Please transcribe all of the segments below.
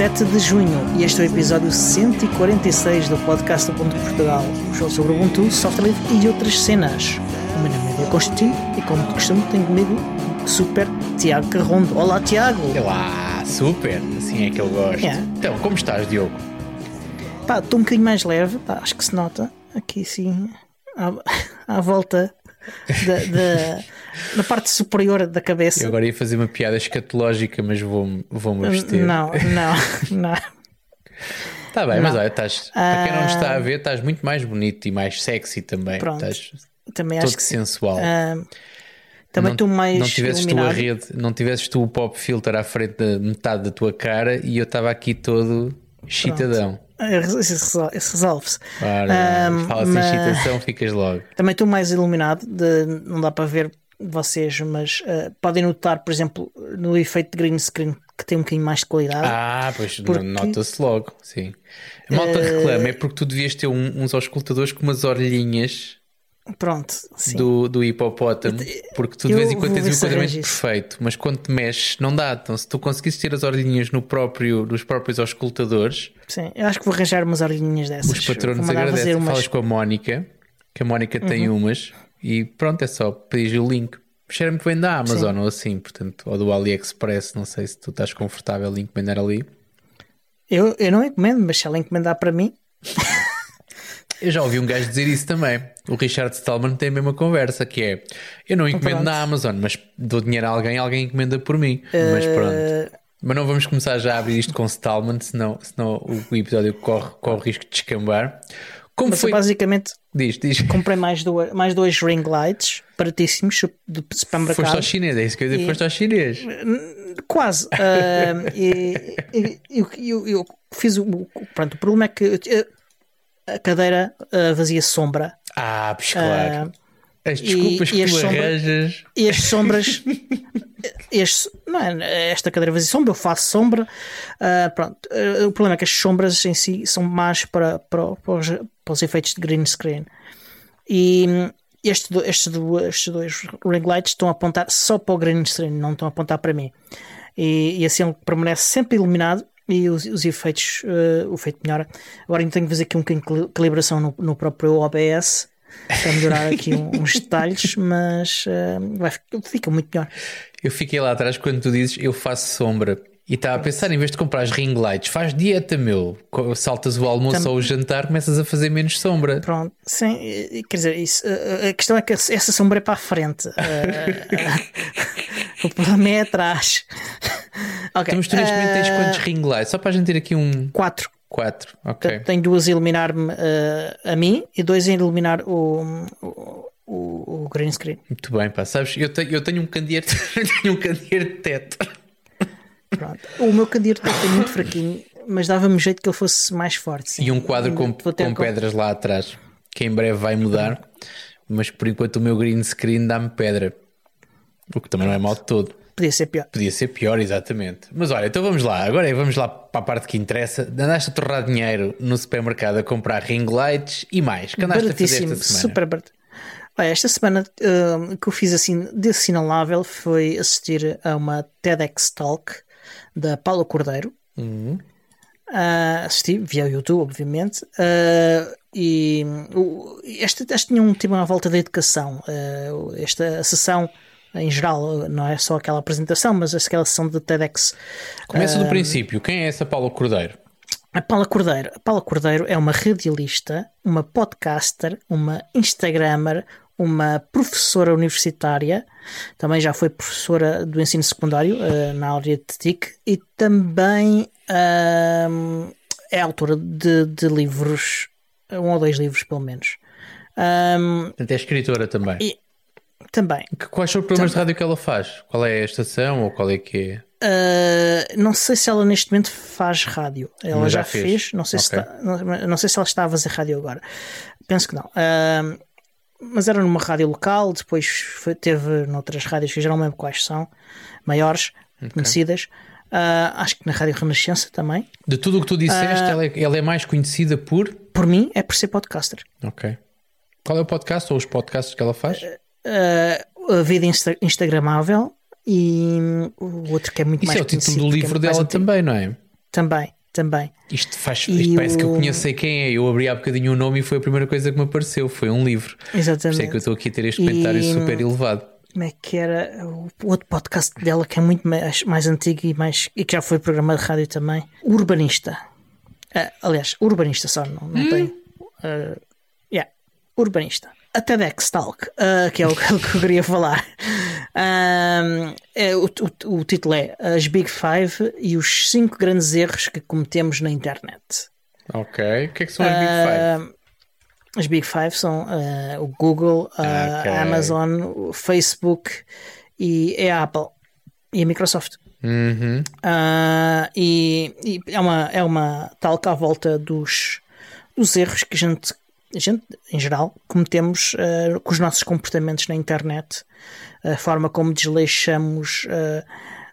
dia 7 de junho e este é o episódio 146 do podcast do Ponto de Portugal. Um show sobre Ubuntu, software livre e outras cenas. O meu nome é Diogo Constantino e como de costume tenho comigo o super Tiago Carrondo. Olá Tiago! Olá, super, assim é que eu gosto. Yeah. Então, como estás, Diogo? Pá, estou um bocadinho mais leve, pá, acho que se nota aqui sim, à, à volta da- na parte superior da cabeça. Eu agora ia fazer uma piada escatológica, mas vou-me vou abster. Não, não, não. Está bem, mas Não. olha, estás, para quem não está a ver, estás muito mais bonito e mais sexy também. Pronto. Estás Também todo acho que sensual. ah, também não, estou mais não tivesses tu a iluminado. rede, não tivesses tu o pop filter à frente da metade da tua cara e eu estava aqui todo chitadão. Ah, Isso resol- isso resolve-se. Ora, Ah, fala sem mas- excitação, ficas logo. Também estou mais iluminado, de- não dá para ver vocês, mas ah, podem notar, por exemplo, no efeito de green screen que tem um bocadinho mais de qualidade. Ah, pois Porque- nota-se logo, sim. A malta reclama, é porque tu devias ter um- uns auscultadores com umas orelhinhas Pronto, sim. do, do hipopótamo, porque tu de vez em quando tens se enquadramento perfeito, mas quando te mexes não dá. Então, se tu conseguisses ter as orelhinhas no próprio, nos próprios auscultadores, Sim, eu acho que vou arranjar umas orelhinhas dessas. os patronos agradecem. umas. Uhum. Falas com a Mónica, que a Mónica tem umas, e pronto, é só pedir o link. Cheira muito bem da Amazon ou assim, portanto, ou do AliExpress, não sei se tu estás confortável em encomendar ali. Eu, eu não encomendo, mas se ela encomendar para mim, Eu já ouvi um gajo dizer isso também. O Richard Stallman tem a mesma conversa, que é eu não encomendo Pronto. na Amazon, mas dou dinheiro a alguém, alguém encomenda por mim. Mas Eh, pronto. Mas não vamos começar já a abrir isto com Stallman, senão, senão o episódio corre, corre o risco de descambar. Como mas foi? basicamente Diz, diz. comprei mais, duas, mais dois ring lights baratíssimos do supermercado. Foste ao chinês, é isso que eu ia dizer, E- foste ao chinês. Quase. Ah, e, e- eu, eu- eu fiz o. Pronto, o problema é que eu- a cadeira ah, fazia sombra Ah, pois claro. As e- desculpas e que as tu sombras- arranjas. e as sombras. este- não é, esta cadeira fazia sombra, eu faço sombra. ah, pronto. Ah, o problema é que as sombras em si são más para, para, para os, para os efeitos de green screen. E hum, este estes, do- estes dois ring lights estão a apontar só para o green screen, não estão a apontar para mim. E, e assim ele permanece sempre iluminado e os, os efeitos, eh, o efeito melhora. Agora ainda tenho que fazer aqui um bocadinho de cali- calibração no, no próprio OBS para melhorar aqui uns detalhes, mas eh, vai, fi- fica muito melhor. Eu fiquei lá atrás quando tu dizes eu faço sombra. E estava a pensar, em vez de comprar ring lights, faz dieta, meu. Saltas o almoço Tam- ou o jantar, começas a fazer menos sombra. Pronto, sim, eh, quer dizer, isso, eh, a questão é que essa sombra é para a frente. Eh, o problema é atrás. ok. Então, mas tu neste momento tens eh, quantos ring lights? Só para a gente ter aqui um Quatro. 4. Ok. Tenho duas a iluminar-me eh, a mim e dois a iluminar o, o, o, o green screen. Muito bem, pá. Sabes, eu tenho, eu tenho um candeeiro, tenho um candeeiro de teto. Pronto. O meu candidato é muito fraquinho, mas dava-me jeito que ele fosse mais forte. sim. E um quadro com, com pedras lá atrás, que em breve vai mudar. Mas por enquanto o meu green screen dá-me pedra. O que também não é mal de todo. Podia ser pior. Podia ser pior, exatamente. Mas olha, então vamos lá. Agora é, vamos lá para a parte que interessa. Andaste a torrar dinheiro no supermercado a comprar ring lights e mais. Que andaste a fazer Baratíssimo, esta semana? super barato. Olha, esta semana o que eu fiz assim de assinalável foi assistir a uma TEDx Talk da Paula Cordeiro. Uhum. Ah, assisti via YouTube, obviamente. Ah, e o- este, este tinha um tema à volta da educação. Ah, esta sessão, em geral, não é só aquela apresentação, mas aquela sessão de TEDx Começa Ah, do princípio. Quem é essa Paula Cordeiro? A Paula Cordeiro. A Paula Cordeiro é uma radialista, uma podcaster, uma Instagrammer, uma professora universitária, também já foi professora do ensino secundário eh, na área de TIC e também ahm, é autora de, de livros, um ou dois livros pelo menos. Ahm, Portanto, é escritora também. e também. Quais são os programas de rádio que ela faz? Qual é a estação ou qual é que é? Uh, não sei se ela neste momento faz rádio. Ela já, já fez. fez. Não sei, se Ok. está, não, não sei se ela está a fazer rádio agora. Penso que não. Uh, mas era numa rádio local. Depois foi- teve noutras rádios que já não lembro quais são, maiores, conhecidas. Uh, acho que na Rádio Renascença também. De tudo o que tu disseste, ela, é, ela é mais conhecida por. Por mim, é por ser podcaster. Ok. Qual é o podcast ou os podcasts que ela faz? Uh, a vida insta Instagramável e o outro que é muito Isso mais é o título do é livro mais dela também, não é? também, também. Isto, faz, isto parece que eu o- conheço quem é. Eu abri há bocadinho o nome e foi a primeira coisa que me apareceu. Foi um livro. Por isso é Exatamente. que eu estou aqui a ter este comentário E- super elevado. Como é que era o outro podcast dela que é muito mais, mais antigo e, mais, e que já foi programa de rádio também? Urbanista. Ah, aliás, urbanista só, não, não tem. ah, yeah, urbanista. A TEDx Talk, ah, que é o que eu queria falar. Ah, é, o, o- o título é As Big Five e os 5 grandes erros que cometemos na internet. Ok. O que é que são as Big Five? Ah, As Big Five são ah, o Google, a Ok. Amazon, o Facebook e a Apple e a Microsoft. Uhum. Ah, e e é, uma, é uma talca à volta dos, dos erros que a gente, a gente, em geral, cometemos ah, com os nossos comportamentos na internet, a forma como desleixamos ah,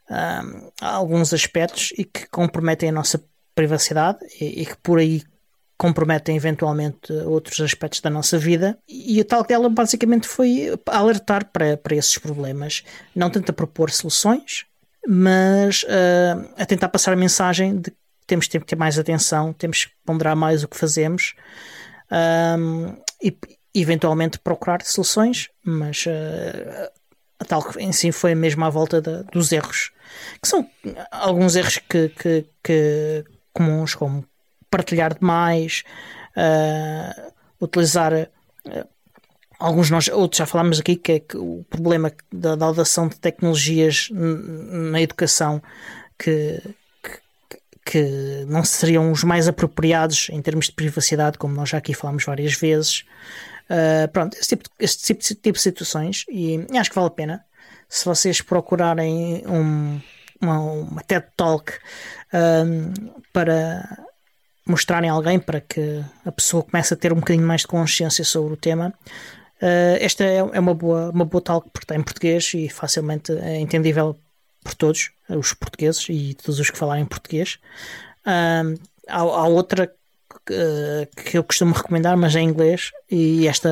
ah, alguns aspectos e que comprometem a nossa privacidade e, e que por aí comprometem eventualmente outros aspectos da nossa vida. E a tal dela basicamente foi alertar para, para esses problemas, não tanto a propor soluções, mas a tentar passar a mensagem de que temos que ter mais atenção, temos que ponderar mais o que fazemos ahm, e eventualmente procurar soluções, mas ah, a tal que em si foi mesmo à volta dos erros, que são alguns erros que, que- que comuns, como partilhar demais, ah, utilizar ah, alguns nós, outros já falámos aqui que é que o problema da, da de tecnologias na educação que, que, não seriam os mais apropriados em termos de privacidade, como nós já aqui falámos várias vezes. Uh, pronto, esse tipo, de- esse tipo, de- tipo de situações e acho que vale a pena se vocês procurarem um, uma, uma TED Talk um, para mostrarem a alguém para que a pessoa comece a ter um bocadinho mais de consciência sobre o tema. Uh, esta é, é uma boa, uma boa talk porque está em português e facilmente é entendível por todos os portugueses e todos os que falarem português. Um, há, há outra que, que eu costumo recomendar, mas é em inglês, e esta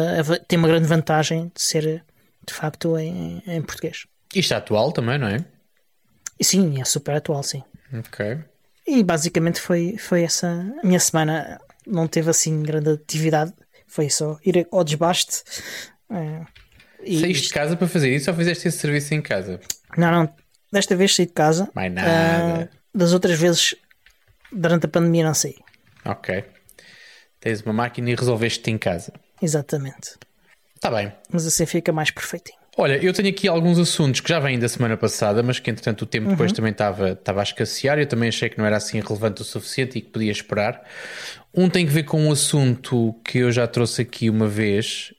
tem uma grande vantagem de ser de facto em, em português. Isto é atual também, não é? Sim, é super atual, sim. Ok. E basicamente foi, foi essa. A minha semana não teve assim grande atividade, foi só ir ao desbaste. é, Saíste de casa para fazer isso ou fizeste esse serviço em casa? Não, não, desta vez saí de casa. Mais nada. Ah, das outras vezes, durante a pandemia, não saí. Ok. Tens uma máquina e resolveste-te em casa. Exatamente. Está bem. Mas assim fica mais perfeitinho. Olha, eu tenho aqui alguns assuntos que já vêm da semana passada, mas que entretanto o tempo depois também estava, estava a escassear. Eu também achei que não era assim relevante o suficiente e que podia esperar. Um tem que ver com um assunto que eu já trouxe aqui uma vez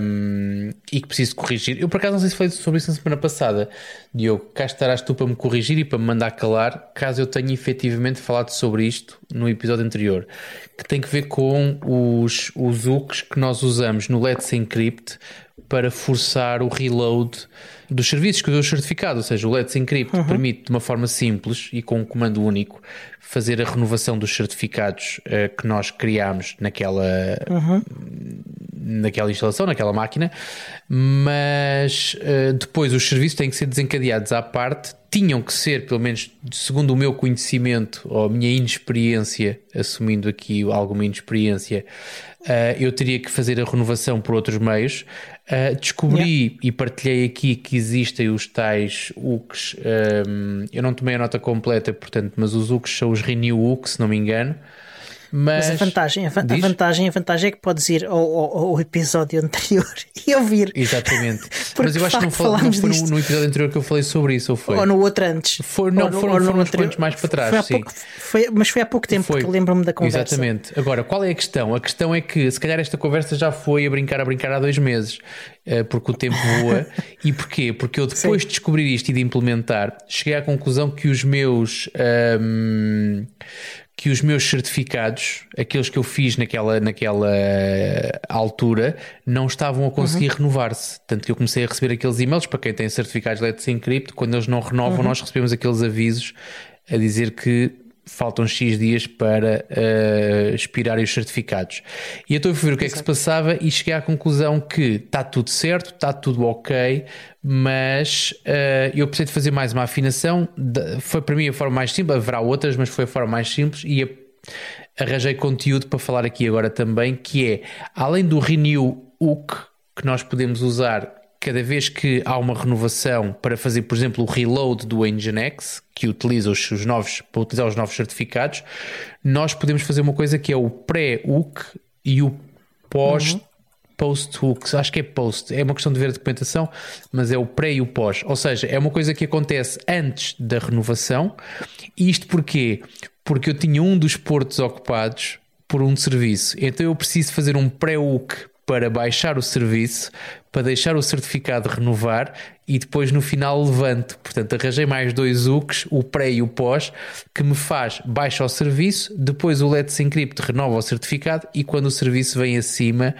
hum, e que preciso corrigir. Eu por acaso não sei se falei sobre isso na semana passada. Diogo, cá estarás tu para me corrigir e para me mandar calar, caso eu tenha efetivamente falado sobre isto no episódio anterior, que tem que ver com os, os hooks que nós usamos no Let's Encrypt para forçar o reload dos serviços que eu dou certificado, ou seja, o Let's Encrypt permite de uma forma simples e com um comando único fazer a renovação dos certificados eh, que nós criámos naquela, naquela instalação, naquela máquina, mas eh, depois os serviços têm que ser desencadeados à parte, tinham que ser, pelo menos segundo o meu conhecimento ou a minha inexperiência, assumindo aqui alguma inexperiência, eh, eu teria que fazer a renovação por outros meios. Eh, descobri e partilhei aqui que existem os tais UCs, ehm, eu não tomei a nota completa, portanto, mas os UCs são os Renew UCs, se não me engano. Mas, Mas a vantagem, a, van- a vantagem, a vantagem é que podes ir ao, ao- ao episódio anterior e ouvir. Exatamente. Porque, Mas eu acho que não, fal- não foi no, no episódio anterior que eu falei sobre isso, ou foi? Ou no outro antes. Foi- não, Ou no- foram- ou no foram anterior. mais para trás, Foi sim. pouco- foi- mas foi há pouco tempo, Foi. porque lembro-me da conversa. Exatamente. Agora, qual é a questão? A questão é que se calhar esta conversa já foi a brincar, a brincar há dois meses, eh, porque o tempo voa. e porquê? Porque eu depois de descobrir isto e de implementar, cheguei à conclusão que os meus. ahm, que os meus certificados, aqueles que eu fiz naquela, naquela altura, não estavam a conseguir renovar-se. Tanto que eu comecei a receber aqueles e-mails para quem tem certificados Let's Encrypt, quando eles não renovam, nós recebemos aqueles avisos a dizer que faltam X dias para uh, expirarem os certificados. E eu estou a ver o que Exato. é que se passava e cheguei à conclusão que está tudo certo, está tudo ok, mas uh, eu precisei de fazer mais uma afinação. Foi para mim a forma mais simples, haverá outras, mas foi a forma mais simples e arranjei conteúdo para falar aqui agora também, que é, além do Renew UC, que nós podemos usar cada vez que há uma renovação para fazer, por exemplo, o reload do Nginx, que utiliza os, os novos, para utilizar os novos certificados, nós podemos fazer uma coisa que é o pré-hook e o pós uhum. post-hook. Acho que é post, é uma questão de ver a documentação, mas é o pré e o pós. Ou seja, é uma coisa que acontece antes da renovação. E isto porquê? Porque eu tinha um dos portos ocupados por um serviço. Então eu preciso fazer um pré-hook para baixar o serviço, para deixar o certificado renovar e depois no final levanto. Portanto, arranjei mais dois UCs, o pré e o pós, que me faz baixa o serviço, depois o Let's Encrypt renova o certificado e quando o serviço vem acima,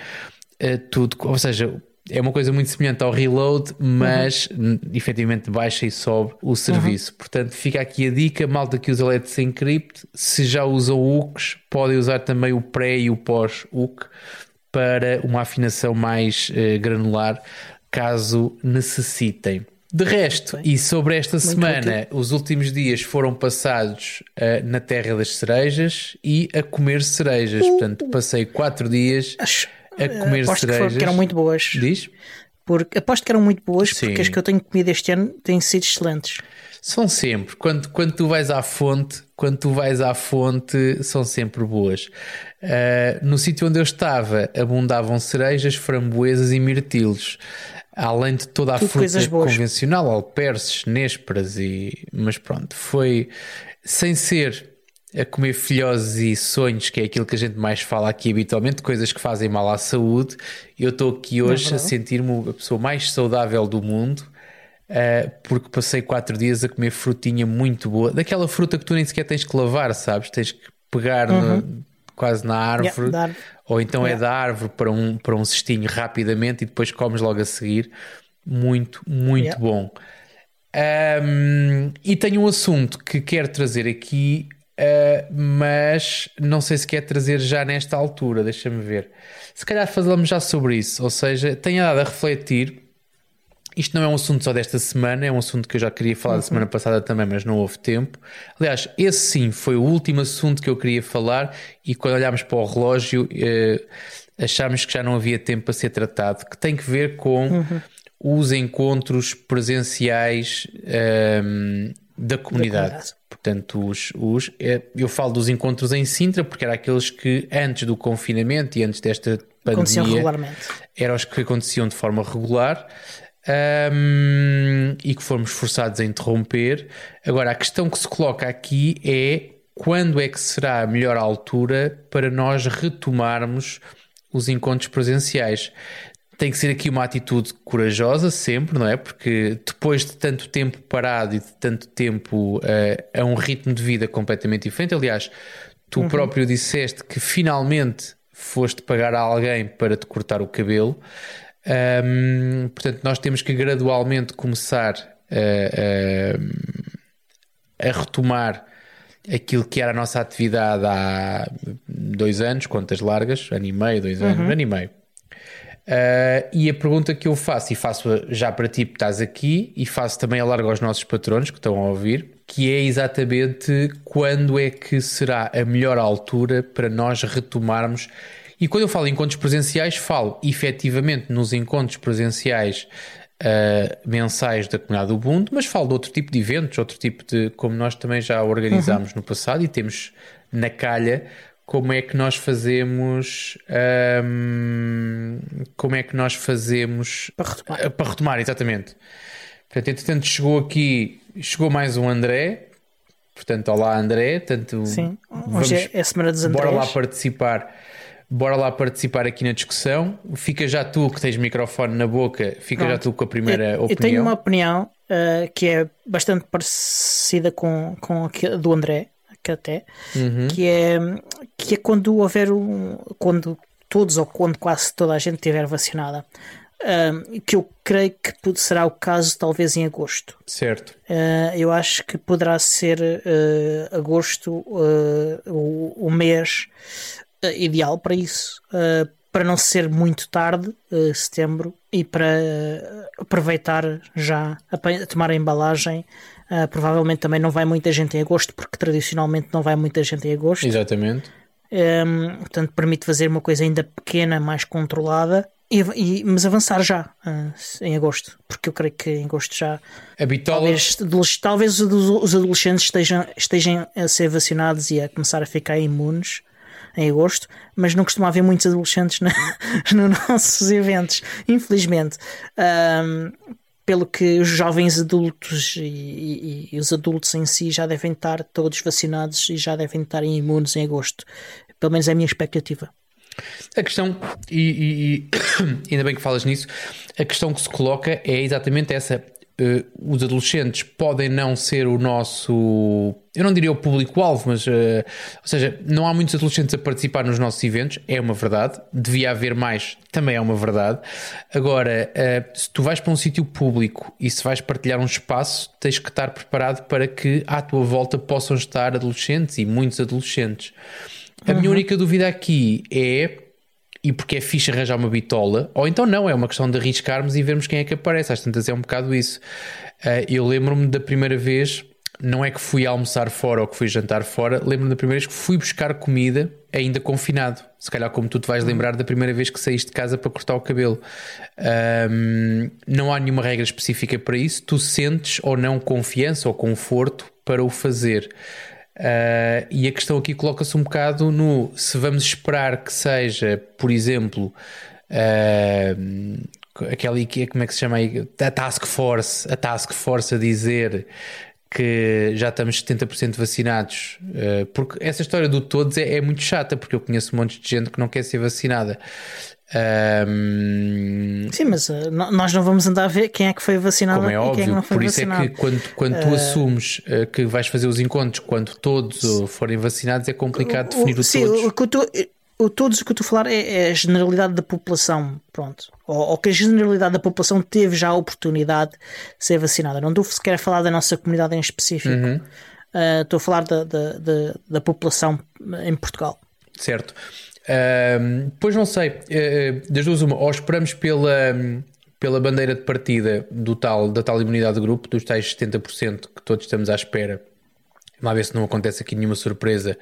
eh, tudo, ou seja, é uma coisa muito semelhante ao reload, mas uhum. efetivamente baixa e sobe o serviço. Uhum. Portanto, fica aqui a dica: malta que usa Let's Encrypt, se já usam UCs, podem usar também o pré e o pós-UC para uma afinação mais uh, granular, caso necessitem. De resto, e sobre esta Muito semana, útil. os últimos dias foram passados uh, na Terra das Cerejas e a comer cerejas. Uh. Portanto, passei quatro dias Acho, a comer aposto cerejas. Que, que eram muito boas. Diz? Porque, aposto que eram muito boas, Sim. porque as que eu tenho comido este ano têm sido excelentes. São sempre. Quando, quando tu vais à fonte, quando tu vais à fonte, são sempre boas. Uh, no sítio onde eu estava, abundavam cerejas, framboesas e mirtilos. Além de toda a Tudo fruta convencional, alperces, nésperas e... Mas pronto, foi... Sem ser a comer filhoses e sonhos, que é aquilo que a gente mais fala aqui habitualmente, coisas que fazem mal à saúde. Eu estou aqui hoje a sentir-me a pessoa mais saudável do mundo Uh, porque passei quatro dias a comer frutinha muito boa, daquela fruta que tu nem sequer tens que lavar, sabes? Tens que pegar uhum. no, quase na árvore, yeah, ou então é yeah. é da árvore para um, para um cestinho rapidamente e depois comes logo a seguir. Muito, muito yeah. bom. Um, e tenho um assunto que quero trazer aqui, uh, mas não sei se quer trazer já nesta altura, deixa-me ver. Se calhar falamos já sobre isso, ou seja, tenho dado a refletir isto não é um assunto só desta semana, é um assunto que eu já queria falar uhum. da semana passada também, mas não houve tempo. Aliás, esse sim foi o último assunto que eu queria falar e quando olhámos para o relógio eh, achámos que já não havia tempo para ser tratado, que tem que ver com uhum. os encontros presenciais um, ehm, da comunidade. Da comunidade. Portanto, os, os, eh, eu falo dos encontros em Sintra porque eram aqueles que antes do confinamento e antes desta pandemia eram os que aconteciam de forma regular um, e que fomos forçados a interromper. Agora, a questão que se coloca aqui é quando é que será a melhor altura para nós retomarmos os encontros presenciais? Tem que ser aqui uma atitude corajosa, sempre, não é? Porque depois de tanto tempo parado e de tanto tempo uh, a um ritmo de vida completamente diferente, aliás, tu uhum. próprio disseste que finalmente foste pagar a alguém para te cortar o cabelo. Um, portanto, nós temos que gradualmente começar a, a, a, retomar aquilo que era a nossa atividade há dois anos, contas largas, ano e meio, dois anos, uhum. ano e meio. Uh, e a pergunta que eu faço, e faço já para ti, que estás aqui, e faço também a largo aos nossos patronos que estão a ouvir, que é exatamente quando é que será a melhor altura para nós retomarmos e quando eu falo em encontros presenciais, falo efetivamente nos encontros presenciais uh, mensais da comunidade Ubuntu, mas falo de outro tipo de eventos, outro tipo de. como nós também já organizámos uhum. no passado e temos na calha como é que nós fazemos um, como é que nós fazemos para retomar, uh, para retomar exatamente. Portanto entretanto chegou aqui chegou mais um André. Portanto olá André. Tanto sim. Hoje vamos, é a semana dos Andrés bora lá participar Bora lá participar aqui na discussão. Fica já tu que tens microfone na boca, fica já tu com a primeira eu, opinião. Eu tenho uma opinião uh, que é bastante parecida com, com a do André, que até, uhum. que, é, que é quando houver um. quando todos ou quando quase toda a gente estiver vacinada. uh, que eu creio que será o caso talvez em agosto. Certo. Uh, eu acho que poderá ser uh, agosto o, o, mês ideal para isso. para não ser muito tarde, setembro, e para aproveitar já a, tomar a embalagem. Provavelmente também não vai muita gente em agosto, porque tradicionalmente não vai muita gente em agosto. Exatamente. Um, portanto, permite fazer uma coisa ainda pequena, mais controlada, e, e, mas avançar já uh, em agosto, porque eu creio que em agosto já a bitola... talvez, talvez os adolescentes estejam, estejam a ser vacinados e a começar a ficar imunes em agosto, mas não costuma haver muitos adolescentes nos nossos eventos, infelizmente. Um, pelo que os jovens adultos e, e, e, os adultos em si já devem estar todos vacinados e já devem estar imunes em agosto. Pelo menos é a minha expectativa. A questão, e, e, ainda bem que falas nisso, a questão que se coloca é exatamente essa. Uh, os adolescentes podem não ser o nosso, eu não diria o público-alvo, mas, uh, ou seja, não há muitos adolescentes a participar nos nossos eventos, é uma verdade, devia haver mais, também é uma verdade. Agora, uh, se tu vais para um sítio público e se vais partilhar um espaço, tens que estar preparado para que à tua volta possam estar adolescentes e muitos adolescentes. A uhum. minha única dúvida aqui é. E porque é fixe arranjar uma bitola, ou então não, é uma questão de arriscarmos e vermos quem é que aparece. Às tantas é um bocado isso. Uh, eu lembro-me da primeira vez, não é que fui almoçar fora ou que fui jantar fora, lembro-me da primeira vez que fui buscar comida ainda confinado. Se calhar, como tu te vais lembrar da primeira vez que saíste de casa para cortar o cabelo. Um, não há nenhuma regra específica para isso. Tu sentes ou não confiança ou conforto para o fazer. Uh, e a questão aqui coloca-se um bocado no se vamos esperar que seja, por exemplo, uh, aquela como é que se chama aí? A Task Force, a Task Force a dizer que já estamos 70% vacinados, uh, porque essa história do todos é, é, muito chata, porque eu conheço um monte de gente que não quer ser vacinada. Um... Sim, mas uh, nós não vamos andar a ver quem é que foi vacinado Como é óbvio, quem é por isso vacinado. é que quando, quando tu uh... assumes uh, que vais fazer os encontros quando todos forem vacinados, é complicado o, definir o, sim, todos. O que tu, o todos o que tu falar é, é, a generalidade da população, pronto. Ou, ou, que a generalidade da população teve já a oportunidade de ser vacinada. Não estou sequer a falar da nossa comunidade em específico. Uhum. estou a falar da, da, da, da população em Portugal. Certo. Uh, pois não sei, uh, das duas uma, ou esperamos pela, pela bandeira de partida do tal, da tal imunidade de grupo, dos tais 70% que todos estamos à espera. Vamos ver se não acontece aqui nenhuma surpresa.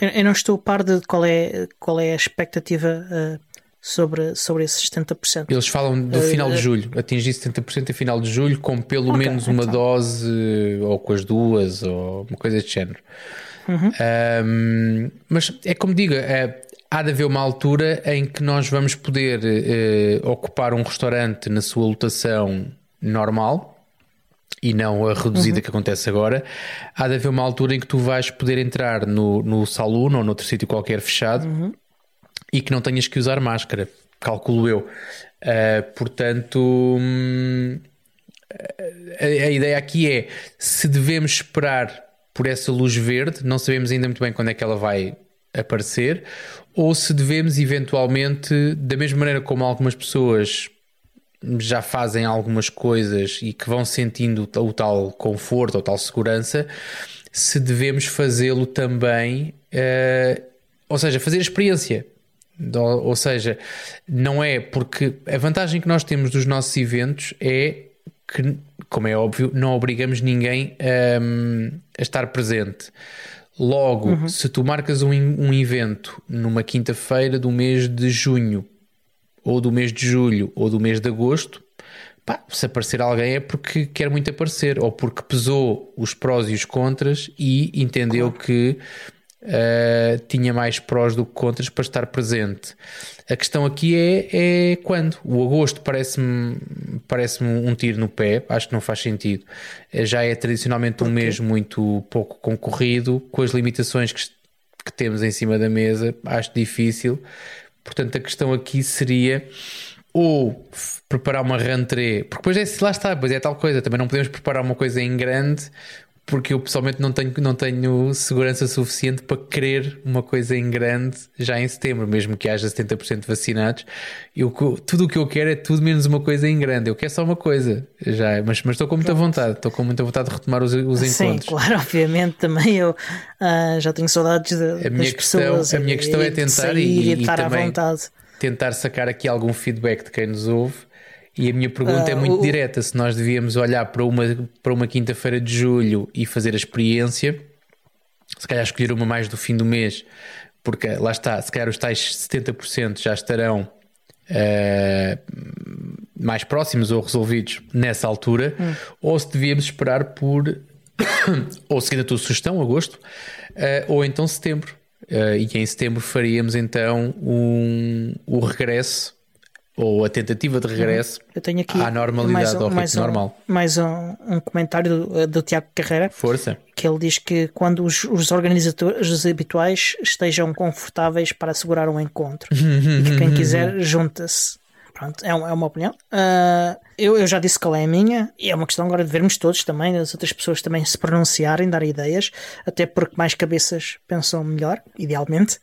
Eu, eu não estou a par de qual é, qual é a expectativa uh, sobre, sobre esses 70%. Eles falam do final de julho, atingir 70% a final de julho, com pelo okay, menos uma então. dose, ou com as duas, ou uma coisa desse género. Uhum. Um, mas é como digo, é, há de haver uma altura em que nós vamos poder uh, ocupar um restaurante na sua lotação normal e não a reduzida uhum. que acontece agora. Há de haver uma altura em que tu vais poder entrar no, no salão ou noutro sítio qualquer fechado uhum. e que não tenhas que usar máscara, calculo eu. Uh, portanto, hum, a, a ideia aqui é se devemos esperar por essa luz verde, não sabemos ainda muito bem quando é que ela vai aparecer, ou se devemos eventualmente, da mesma maneira como algumas pessoas já fazem algumas coisas e que vão sentindo o tal conforto ou tal segurança, se devemos fazê-lo também, uh, ou seja, fazer experiência. Ou seja, não é porque a vantagem que nós temos dos nossos eventos é que, como é óbvio, não obrigamos ninguém um, a estar presente. Logo, uhum. se tu marcas um, um evento numa quinta-feira do mês de junho, ou do mês de julho, ou do mês de agosto, pá, se aparecer alguém é porque quer muito aparecer, ou porque pesou os prós e os contras e entendeu claro. que uh, tinha mais prós do que contras para estar presente. A questão aqui é, é quando. O agosto parece-me parece um tiro no pé, acho que não faz sentido. Eh, já é tradicionalmente um mês muito pouco concorrido, com as limitações que, que temos em cima da mesa, acho difícil. Portanto, a questão aqui seria ou preparar uma rentrée, porque depois é, lá está, depois é tal coisa, também não podemos preparar uma coisa em grande porque eu pessoalmente não tenho, não tenho segurança suficiente para querer uma coisa em grande já em setembro, mesmo que haja 70% vacinados. Eu, tudo o que eu quero é tudo menos uma coisa em grande. Eu quero só uma coisa, já, mas, mas estou com muita vontade, estou com muita vontade de retomar os, os Sim, encontros. Sim, claro, obviamente também eu uh, já tenho saudades de, a minha das questão, pessoas. A minha questão é tentar e, e, e, estar também à vontade. tentar sacar aqui algum feedback de quem nos ouve e a minha pergunta uh, é muito o... direta: se nós devíamos olhar para uma, para uma quinta-feira de julho e fazer a experiência, se calhar escolher uma mais do fim do mês, porque lá está, se calhar os tais 70% já estarão uh, mais próximos ou resolvidos nessa altura, hum. ou se devíamos esperar por, ou seguindo a tua sugestão, agosto, uh, ou então setembro. Uh, e em setembro faríamos então um, o regresso ou a tentativa de regresso à normalidade, mais um, ao mais um, normal. Mais um, um comentário do, do, Tiago Carreira. Força. Que ele diz que quando os, os organizadores habituais estejam confortáveis para assegurar um encontro e que quem quiser junta-se. Pronto, é, uma, é uma opinião. Uh, eu, eu já disse qual é a minha, e é uma questão agora de vermos todos também, as outras pessoas também se pronunciarem, dar ideias, até porque mais cabeças pensam melhor, idealmente.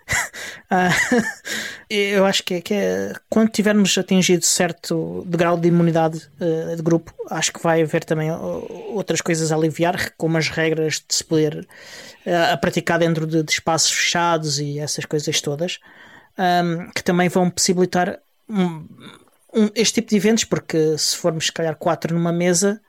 Uh, eu acho que, é, que é, quando tivermos atingido certo grau de imunidade uh, de grupo, acho que vai haver também outras coisas a aliviar, como as regras de se poder a praticar dentro de, de espaços fechados e essas coisas todas. Um, que também vão possibilitar um, um, este tipo de eventos, porque se formos, se calhar, quatro numa mesa,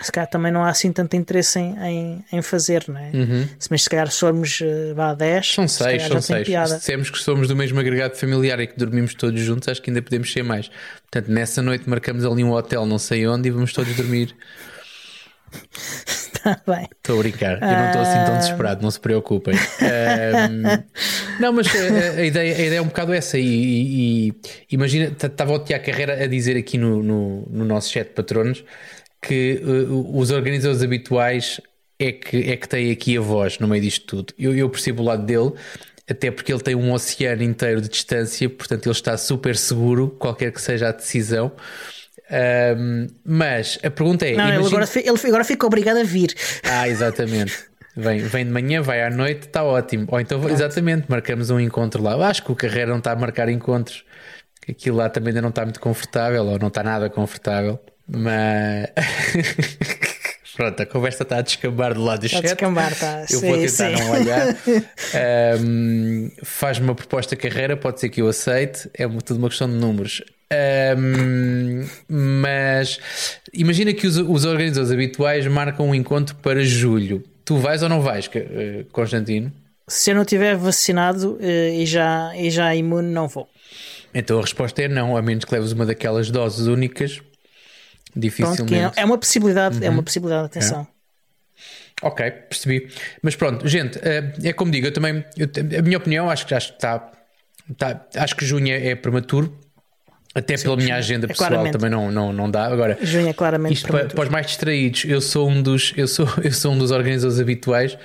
se calhar também não há assim tanto interesse em, em, em fazer, não é? Uhum. Se, mas se calhar se formos uh, vá a 10, são 6, são 6. Se dissemos que somos do mesmo agregado familiar e que dormimos todos juntos, acho que ainda podemos ser mais. Portanto, nessa noite marcamos ali um hotel, não sei onde, e vamos todos dormir. Está bem. Estou a brincar, eu não estou assim tão ah. desesperado, não se preocupem. um, não, mas a, a, ideia, a ideia é um bocado essa. E, e, e imagina, estava o Tiago Carreira a dizer aqui no, no, no nosso chat de patronos que uh, os organizadores habituais é que, é que têm aqui a voz no meio disto tudo. Eu, eu percebo o lado dele, até porque ele tem um oceano inteiro de distância, portanto ele está super seguro, qualquer que seja a decisão. Um, mas a pergunta é: não, imagine... ele, agora, ele agora fica obrigado a vir. Ah, exatamente. Vem, vem de manhã, vai à noite, está ótimo. Ou então, Pronto. exatamente, marcamos um encontro lá. Eu acho que o Carreira não está a marcar encontros, aquilo lá também ainda não está muito confortável, ou não está nada confortável. Mas. Pronto, a conversa está a descambar do lado do está chat. A descambar, está. Eu sim, vou tentar sim. não olhar. um, Faz-me uma proposta de carreira, pode ser que eu aceite. É tudo uma questão de números. Um, mas imagina que os, os, organizadores habituais marcam um encontro para julho. Tu vais ou não vais, eh, Constantino? Se eu não tiver vacinado eh, e já, e já imune, não vou. Então a resposta é não, a menos que leves uma daquelas doses únicas. Dificilmente. Pronto, é, é, uma possibilidade, uhum. é uma uhum. possibilidade, atenção. É. Ok, percebi. Mas pronto, gente, eh, é como digo, eu também, eu, a minha opinião, acho que acho que está, está acho que junho é prematuro até Sim, pela minha agenda é pessoal também não, não, não dá. Agora, Junho é claramente isto para, para, os mais distraídos, eu sou um dos, eu sou, eu sou um dos organizadores habituais,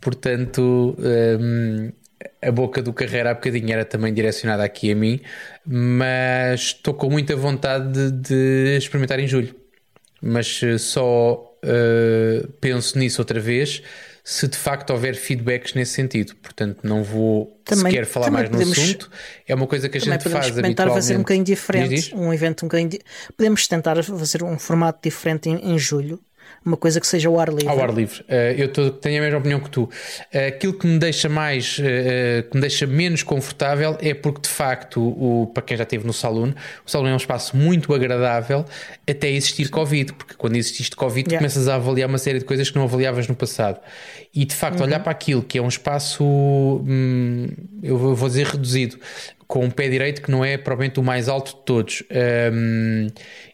portanto, um, a boca do carreira há bocadinho era também direcionada aqui a mim, mas estou com muita vontade de, de experimentar em julho. Mas eh, só uh, penso nisso outra vez se de facto houver feedbacks nesse sentido. Portanto, não vou também, sequer falar mais podemos, no assunto. É uma coisa que a gente faz tentar fazer um bocadinho diferente, um evento um bocadinho. Podemos tentar fazer um formato diferente em, em julho uma coisa que seja ao ar livre. Ao ar livre. Uh, eu tenho a mesma opinião que tu. Uh, aquilo que me deixa mais, uh, que me deixa menos confortável é porque, de facto, o, para quem já esteve no Saloon, o Saloon é um espaço muito agradável até existir Covid, porque quando exististe Covid, yeah. começas a avaliar uma série de coisas que não avaliavas no passado. E, de facto, uhum. olhar para aquilo que é um espaço, hum, eu vou dizer reduzido, com um pé direito que não é provavelmente o mais alto de todos. Um,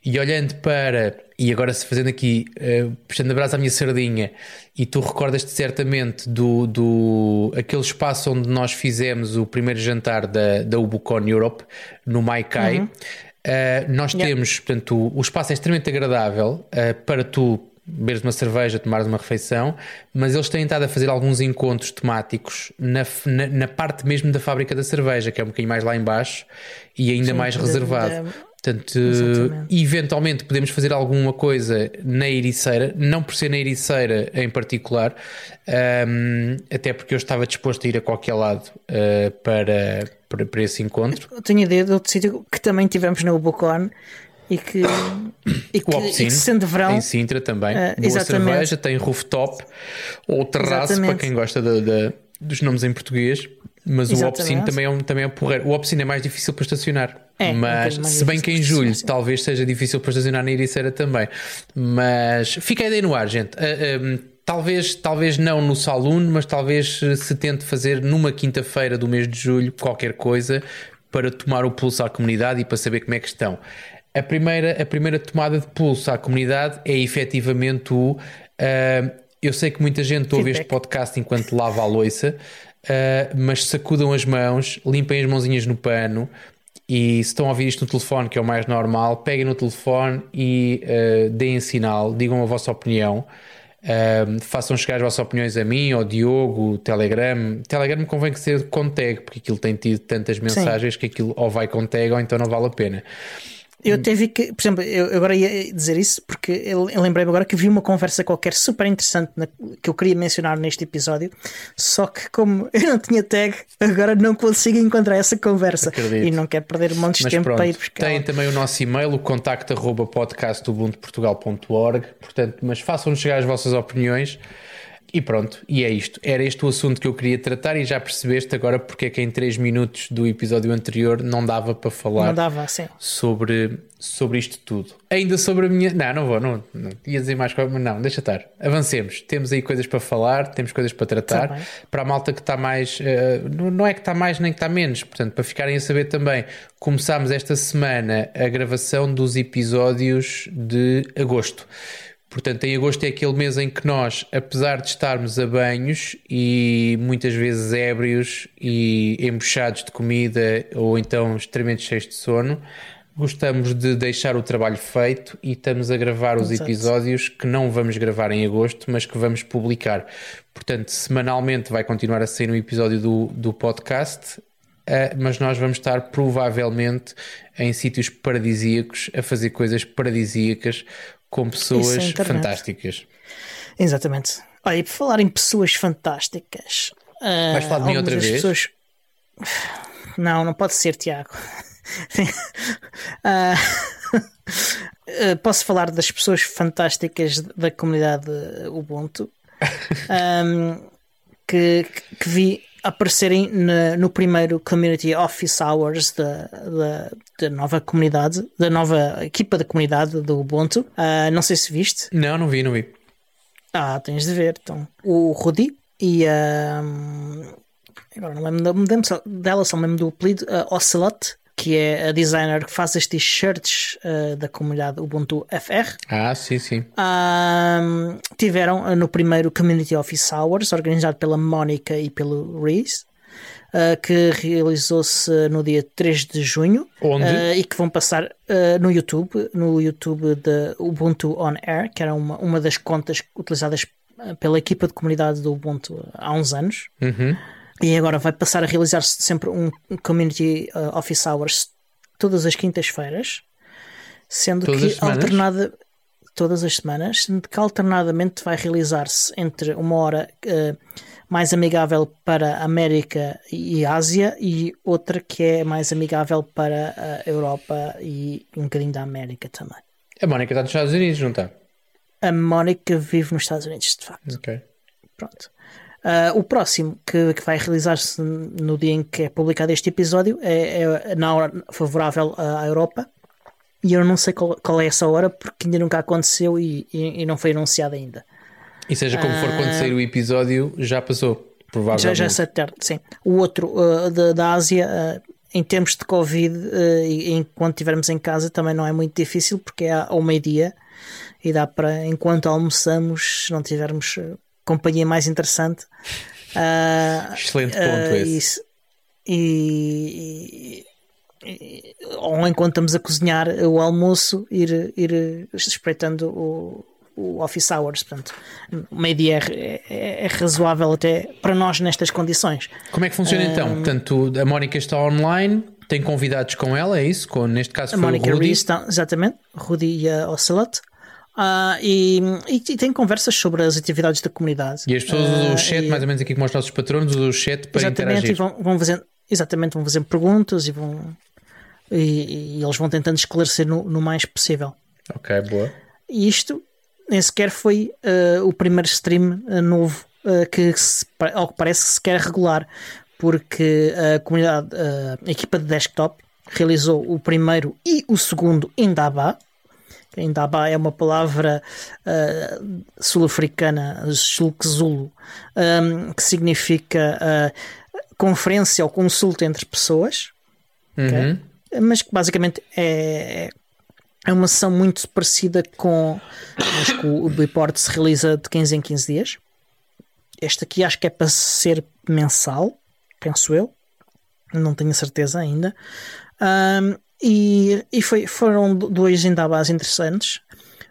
e olhando para, e agora se fazendo aqui, uh, puxando a brasa à minha sardinha, e tu recordas-te certamente do, do aquele espaço onde nós fizemos o primeiro jantar da, da Ubucon Europe, no Maikai. Uhum. Uh, nós yeah. temos, portanto, o, o espaço é extremamente agradável uh, para tu beberes uma cerveja, tomares uma refeição, mas eles têm estado a fazer alguns encontros temáticos na, na, na, parte mesmo da fábrica da cerveja, que é um bocadinho mais lá embaixo e ainda Sim, mais reservado. Portanto, Exatamente. eventualmente podemos fazer alguma coisa na Ericeira, não por ser na Ericeira em particular, um, até porque eu estava disposto a ir a qualquer lado uh, para, para, para, esse encontro. Eu tenho ideia de outro sítio que também tivemos na Ubocon e que, e que, o e que sendo verão em Sintra também. Uh, Boa exatamente. cerveja, tem rooftop ou terraço Exatamente. para quem gosta de, de, dos nomes em português. Mas Exatamente. o Opsine também é, um, também é porreiro. O Opsine é mais difícil para estacionar. É, um mas mais se bem que em julho talvez seja difícil para estacionar na Ericeira também. Mas fica a ideia no ar, gente. Uh, um, talvez, talvez não no Saloon, mas talvez se tente fazer numa quinta-feira do mês de julho qualquer coisa para tomar o pulso à comunidade e para saber como é que estão. A primeira, a primeira tomada de pulso à comunidade é efetivamente o. Uh, eu sei que muita gente ouve este podcast enquanto lava a louça, uh, mas sacudam as mãos, limpem as mãozinhas no pano e se estão a ouvir isto no telefone, que é o mais normal, peguem no telefone e uh, deem sinal, digam a vossa opinião. Façam chegar as vossas opiniões a mim, ao Diogo, Telegram. Telegram convém que seja com tag, porque aquilo tem tido tantas mensagens Sim. que aquilo ou vai com tag ou então não vale a pena. Eu teve que, por exemplo, eu agora ia dizer isso porque eu, eu lembrei-me agora que vi uma conversa qualquer super interessante na, que eu queria mencionar neste episódio, só que como eu não tinha tag, agora não consigo encontrar essa conversa Acredito. e não quero perder um monte de Mas tempo pronto, para ir buscar. Tem também o nosso e-mail, o contacto arroba podcastubuntuportugal.org, portanto, mas façam-nos chegar as vossas opiniões. E pronto, e é isto. Era este o assunto que eu queria tratar e já percebeste agora porque é que em 3 minutos do episódio anterior não dava para falar Não dava, sim. sobre, sobre isto tudo. Ainda sobre a minha. Não, não vou, não, não ia dizer mais coisas, mas não, deixa estar. Avancemos. Temos aí coisas para falar, temos coisas para tratar. Tá bem. para a malta que está mais. Uh, não é que está mais nem que está menos, portanto, para ficarem a saber também, começámos esta semana a gravação dos episódios de agosto. Portanto, em agosto é aquele mês em que nós, apesar de estarmos a banhos e muitas vezes ébrios e embuchados de comida ou então extremamente cheios de sono, gostamos de deixar o trabalho feito e estamos a gravar os Exato. episódios que não vamos gravar em agosto, mas que vamos publicar. Portanto, semanalmente vai continuar a sair um episódio do, do podcast. Uh, mas nós vamos estar provavelmente em sítios paradisíacos a fazer coisas paradisíacas com pessoas é internet. fantásticas. Exatamente. Olha, e por falar em pessoas fantásticas. ah, Vais falar de mim algumas outra vez? Pessoas... Não, não pode ser, Tiago. Ah, ah, posso falar das pessoas fantásticas da comunidade Ubuntu ahm, que, que vi aparecerem na- no primeiro Community Office Hours da, da, da nova comunidade, da nova equipa da comunidade do Ubuntu. Ah, não sei se viste. Não, não vi, não vi. Ah, tens de ver. Então, o Rudy e a. agora não lembro nome dela, só- lembro do apelido. A Ocelot, que é a designer que faz as t-shirts ah, da comunidade Ubuntu FR. Ah, sim, sim. Tiveram ah, no primeiro Community Office Hours, organizado pela Mónica e pelo Reese, ah, que realizou-se no dia 3 de junho. Onde? ah, e que vão passar ah, no YouTube, no YouTube da Ubuntu On Air, que era uma, uma das contas utilizadas pela equipa de comunidade do Ubuntu há uns anos. Uhum. E agora vai passar a realizar-se sempre um Community uh, Office Hours todas as quintas-feiras, sendo Todas que alternada todas as semanas, sendo que alternadamente vai realizar-se entre uma hora uh, mais amigável para a América e Ásia e outra que é mais amigável para a Europa e um bocadinho da América também. A Mónica está nos Estados Unidos, não está? A Mónica vive nos Estados Unidos, de facto. Ok. Pronto. Ah, o próximo que, que vai realizar-se no dia em que é publicado este episódio é, é na hora favorável à Europa. E eu não sei qual, qual é essa hora porque ainda nunca aconteceu e, e- e não foi anunciado ainda. E seja como for, quando sair o episódio, já passou. Já, Provavelmente. já é certo, sim. O outro ah, da, da Ásia, ah, em termos de Covid, ah, e enquanto estivermos em casa, também não é muito difícil porque é ao meio-dia e dá para, enquanto almoçamos, se não tivermos ah, companhia mais interessante. ah, Excelente ponto Ah, esse. E, e- e- ou enquanto estamos a cozinhar o almoço, ir, ir espreitando o, o office hours. Portanto, meio-dia é, é- é razoável até para nós nestas condições. Como é que funciona então? Portanto, a Mónica está online Tem convidados com ela, é isso? Com, neste caso a foi Monica o Rudy. Exatamente, Rudy e a Ocelot. Uh, e, e, tem conversas sobre as atividades da comunidade. E as pessoas usam uh, o chat, e, mais ou menos aqui como os nossos patronos, usam o chat para exatamente, interagir. Vão, vão fazendo, exatamente, vão fazendo perguntas e vão e, e eles vão tentando esclarecer no, no, mais possível. Ok, boa. E isto nem sequer foi uh, o primeiro stream novo que, se, ao que parece, se quer regular, porque a comunidade, a equipa de desktop realizou o primeiro e o segundo Indaba. Indaba é uma palavra uh, sul-africana, Zulu, um, que significa uh, conferência ou consulta entre pessoas, uhum. okay? mas que basicamente é, é uma sessão muito parecida com as que o Biport se realiza de 15 em 15 dias. Este aqui acho que é para ser mensal, penso eu. Não tenho certeza ainda. Um, e e foi, foram dois indabás interessantes.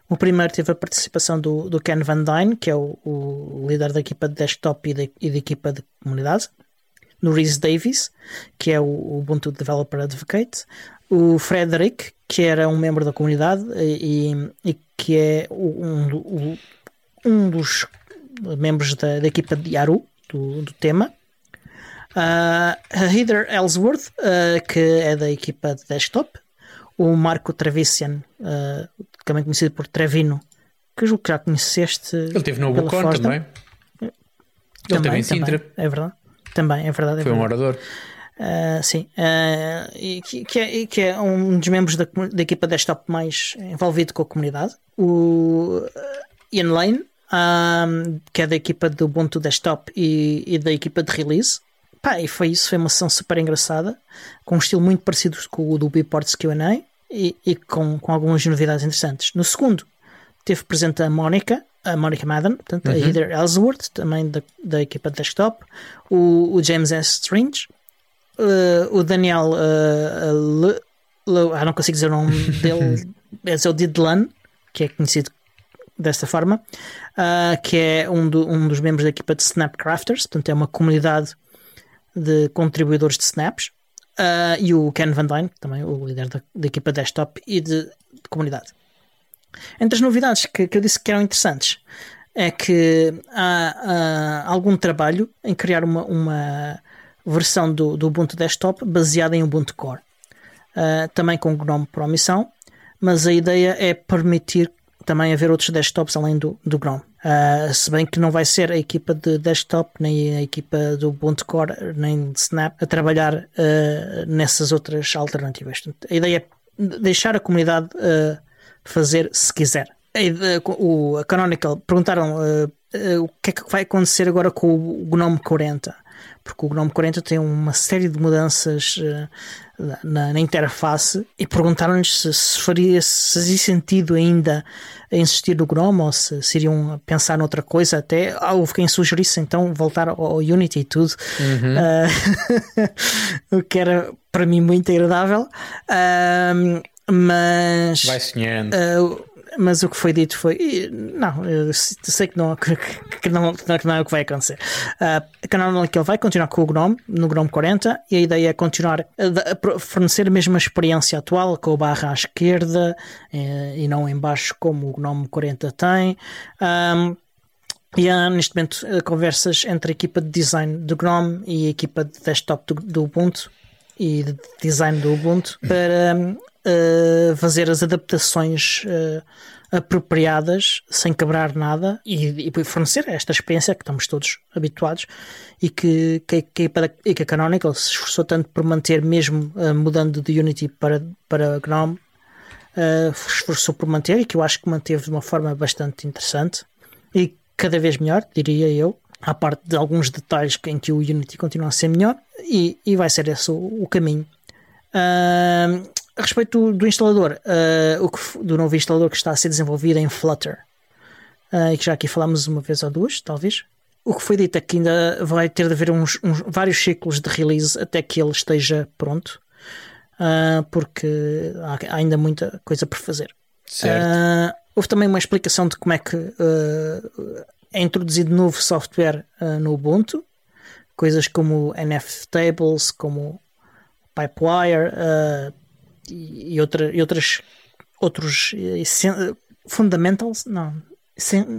O primeiro teve a participação do, do Ken Van Dyne, que é o, o líder da equipa de desktop e, de, e da equipa de comunidade. No Rhys Davis, que é o Ubuntu Developer Advocate. O Frederick, que era um membro da comunidade e, e que é um, um, um dos membros da, da equipa de Yaru, do, do tema. Uh, Heather Ellsworth, uh, que é da equipa de desktop. O Marco Travisian, uh, também conhecido por Trevino, que julgo que já conheceste. Ele esteve no Bucon também. Ele também, esteve em Sintra. Também, é verdade. Também, é verdade. É Foi um verdade. orador. Uh, sim, uh, e que, que, é, que, é, um dos membros da, da equipa desktop mais envolvido com a comunidade. O Ian Lane, um, que é da equipa do Ubuntu Desktop e, e da equipa de release. Pá, e foi isso, foi uma sessão super engraçada, com um estilo muito parecido com o do Beports QA e, e com, com algumas novidades interessantes. No segundo, teve presente a Mónica, a Mónica Madden, portanto, Uhum. a Heather Ellsworth, também da, da equipa de desktop, o, o James S. Strange, uh, o Daniel uh, Le, Le, ah, não consigo dizer o nome dele, é o Didlan, que é conhecido desta forma, uh, que é um, do, um, dos membros da equipa de Snapcrafters, portanto é uma comunidade de contribuidores de snaps, uh, e o Ken Van Dyne, também o líder da, da equipa desktop e de, de, comunidade. Entre as novidades que, que, eu disse que eram interessantes é que há, algum trabalho em criar uma, uma versão do, do, Ubuntu Desktop baseada em Ubuntu Core, uh, também com GNOME por omissão, mas a ideia é permitir também haver outros desktops além do, do GNOME. Uh, se bem que não vai ser a equipa de desktop, nem a equipa do Ubuntu Core, nem de Snap a trabalhar uh, nessas outras alternativas. Portanto, a ideia é deixar a comunidade uh, fazer se quiser. A, o, a Canonical perguntaram o que é que vai acontecer agora com o GNOME 40 porque o GNOME 40 tem uma série de mudanças na, na, interface e perguntaram-lhes se, se, faria se fazia sentido ainda insistir no GNOME ou se, se iriam pensar noutra coisa. Até ah, houve quem sugerisse então voltar ao, ao Unity e tudo. Uhum. uh, o que era para mim muito agradável. Uh, mas vai sonhando mas o que foi dito foi não, eu sei que não, que, que não, que não é o que vai acontecer. Uh, a Canonical vai continuar com o GNOME no GNOME 40 e a ideia é continuar a, a fornecer a mesma experiência atual com o barra à esquerda eh, e não em baixo como o GNOME 40 tem. Um, e há neste momento conversas entre a equipa de design do GNOME e a equipa de desktop do, do Ubuntu e de design do Ubuntu para uh, fazer as adaptações uh, apropriadas sem quebrar nada e, e, fornecer esta experiência que estamos todos habituados e que, que, que, e que a Canonical se esforçou tanto por manter mesmo uh, mudando de Unity para, para GNOME esforçou por manter e que eu acho que manteve de uma forma bastante interessante e cada vez melhor, diria eu à parte de alguns detalhes em que o Unity continua a ser melhor e, e vai ser esse o, o caminho. Uh, a respeito do, do instalador, uh, o que, do novo instalador que está a ser desenvolvido em Flutter, uh, e que já aqui falámos uma vez ou duas, talvez. O que foi dito é que ainda vai ter de haver uns, uns vários ciclos de release até que ele esteja pronto, uh, porque há, ainda muita coisa por fazer. houve também uma explicação de como é que é introduzido novo software no Ubuntu, coisas como NF Tables, como Pipewire e, e, outra, e outras, outros uh, fundamentals, não,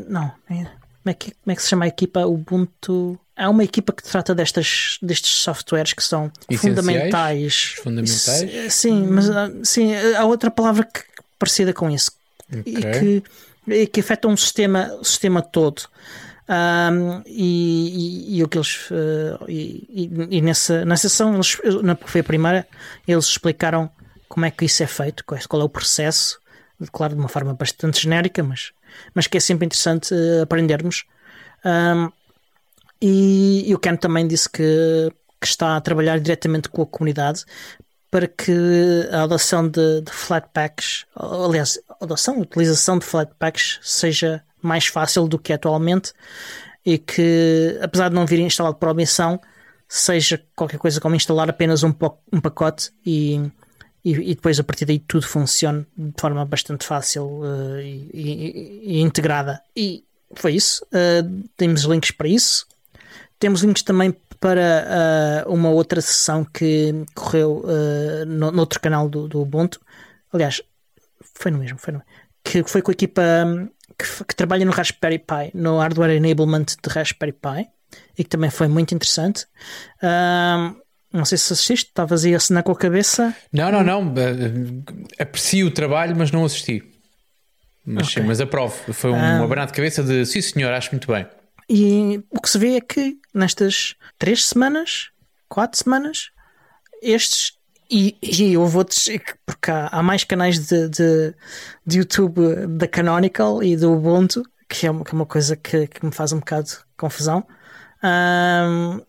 não, é, como é, que, como é que se chama a equipa Ubuntu? Há uma equipa que trata destas, destes softwares que são fundamentais. Fundamentais? Sim, mas sim, há outra palavra que, parecida com isso okay. e, que, e que afeta um sistema, sistema todo. Um, e, e, e, o que eles uh, e, e, nessa, nessa sessão, eles, na, foi a primeira, eles explicaram como é que isso é feito, qual é, é o processo, claro, de uma forma bastante genérica, mas, mas que é sempre interessante uh, aprendermos. Um, e, o Ken também disse que, que, está a trabalhar diretamente com a comunidade para que a adoção de, de Flatpaks, aliás, a adoção, a utilização de Flatpaks seja mais fácil do que é atualmente e que, apesar de não vir instalado por omissão, seja qualquer coisa como instalar apenas um, um pacote e, e, e, depois a partir daí tudo funcione de forma bastante fácil uh, e, e, integrada. E foi isso. Uh, temos links para isso. Temos links também para uh, uma outra sessão que correu uh, no, outro canal do, do Ubuntu. Aliás, foi no mesmo, foi no, que foi com a equipa um, que, que, trabalha no Raspberry Pi, no Hardware Enablement de Raspberry Pi, e que também foi muito interessante. Um, não sei se assististe, estavas aí a assinar com a cabeça. Não, não, não. Eh, aprecio o trabalho, mas não assisti. Mas, okay. mas aprovo. Foi um um, abanado de cabeça de sim, senhor, acho muito bem. E o que se vê é que nestas três semanas, quatro semanas, estes e, e houve outros, porque há, há mais canais de, de, de, YouTube da Canonical e do Ubuntu, que é uma, que é uma coisa que, que, me faz um bocado de confusão. Um,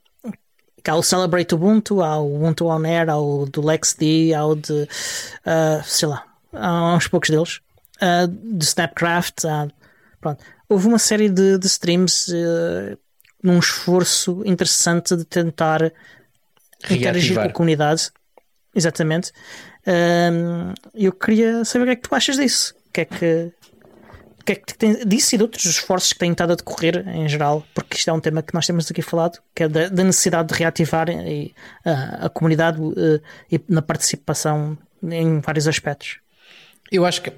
há o Celebrate Ubuntu, há o Ubuntu On Air, há o do LexD, há o de, uh, sei lá, há uns poucos deles, uh, de Snapcraft, há, pronto. Houve uma série de, de streams uh, num esforço interessante de tentar interagir com a comunidade Exatamente. Um, eu queria saber o que é que tu achas disso. O que é que, que, é que tem, disso e de outros esforços que têm estado a decorrer em geral, porque isto é um tema que nós temos aqui falado, que é da, da necessidade de reativar e, a, a comunidade uh, e na participação em vários aspectos. Eu acho que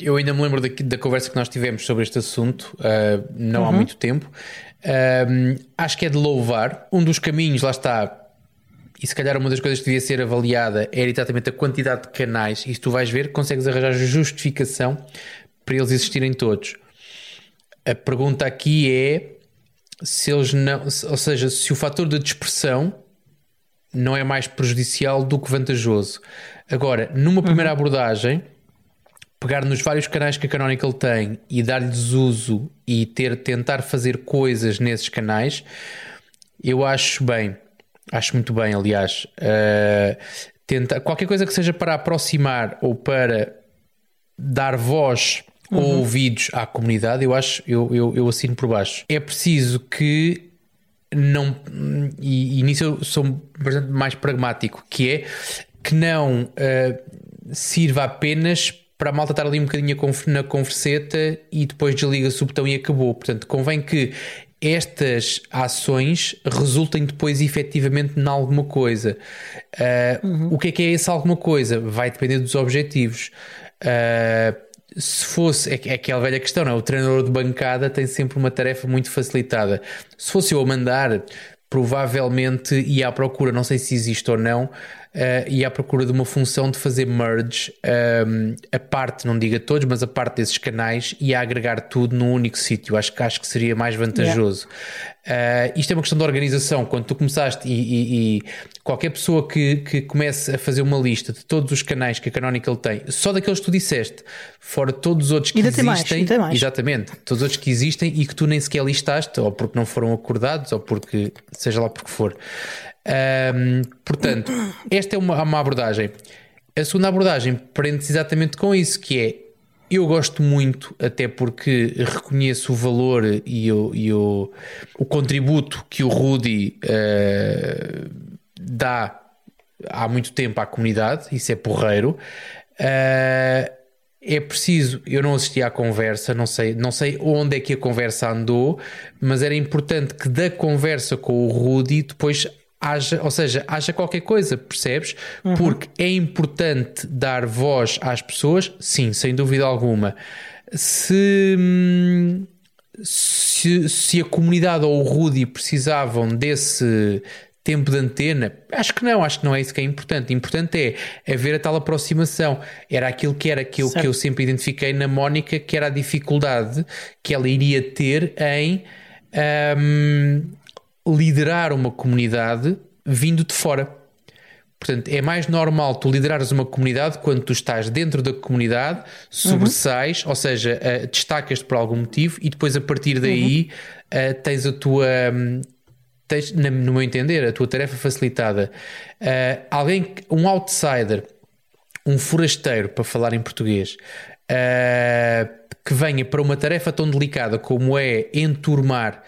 eu ainda me lembro da, da conversa que nós tivemos sobre este assunto, uh, não uhum. há muito tempo. Uh, acho que é de louvar. Um dos caminhos, lá está, e se calhar uma das coisas que devia ser avaliada era exatamente a quantidade de canais, e se tu vais ver, consegues arranjar justificação para eles existirem todos. A pergunta aqui é se eles não, ou seja, se o fator de dispersão não é mais prejudicial do que vantajoso. Agora, numa primeira uhum. abordagem, pegar nos vários canais que a Canonical tem e dar-lhes uso e ter tentar fazer coisas nesses canais, eu acho bem. Acho muito bem, aliás. Uh, tenta, qualquer coisa que seja para aproximar ou para dar voz uhum. ou ouvidos à comunidade, eu acho, eu, eu, eu assino por baixo. É preciso que não, e, e nisso eu sou bastante mais pragmático, que é que não uh, sirva apenas para a malta estar ali um bocadinho na converseta e depois desliga-se o botão e acabou. Portanto, convém que estas ações resultem depois efetivamente em alguma coisa. Uh, uhum. O que é que é essa alguma coisa? Vai depender dos objetivos. Uh, se fosse, é, é aquela velha questão, não é? O treinador de bancada tem sempre uma tarefa muito facilitada. Se fosse eu a mandar, provavelmente ia à procura, não sei se existe ou não, uh, e à procura de uma função de fazer merge um, ehm, a parte, não diga todos, mas a parte desses canais e a agregar tudo num único sítio. Acho que acho que seria mais vantajoso. Yeah. Uh, isto é uma questão de organização. Quando tu começaste e, e, e, qualquer pessoa que, que comece a fazer uma lista de todos os canais que a Canonical tem, só daqueles que tu disseste, fora todos os outros que existem, mais, mais. exatamente, todos os outros que existem e que tu nem sequer listaste, ou porque não foram acordados, ou porque seja lá porque for. Um, portanto, esta é uma, uma abordagem. A segunda abordagem prende-se exatamente com isso, que é eu gosto muito, até porque reconheço o valor e o, e o, o contributo que o Rudy uh, dá há muito tempo à comunidade, isso é porreiro. Uh, é preciso, eu não assisti à conversa, não sei, não sei onde é que a conversa andou, mas era importante que da conversa com o Rudy depois haja, ou seja, haja qualquer coisa, percebes? Uhum. Porque é importante dar voz às pessoas, sim, sem dúvida alguma. Se, se, se a comunidade ou o Rudy precisavam desse tempo de antena, acho que não, acho que não é isso que é importante. Importante é haver a tal aproximação. Era aquilo que era aquilo que eu sempre identifiquei na Mónica, que era a dificuldade que ela iria ter em. Um, liderar uma comunidade vindo de fora. Portanto, é mais normal tu liderares uma comunidade quando tu estás dentro da comunidade, sobressais, uhum. ou seja, uh, destacas-te por algum motivo e depois a partir daí uhum. uh, tens a tua. Um, tens, no meu entender, a tua tarefa facilitada. Uh, alguém, um outsider, um forasteiro, para falar em português, que venha para uma tarefa tão delicada como é enturmar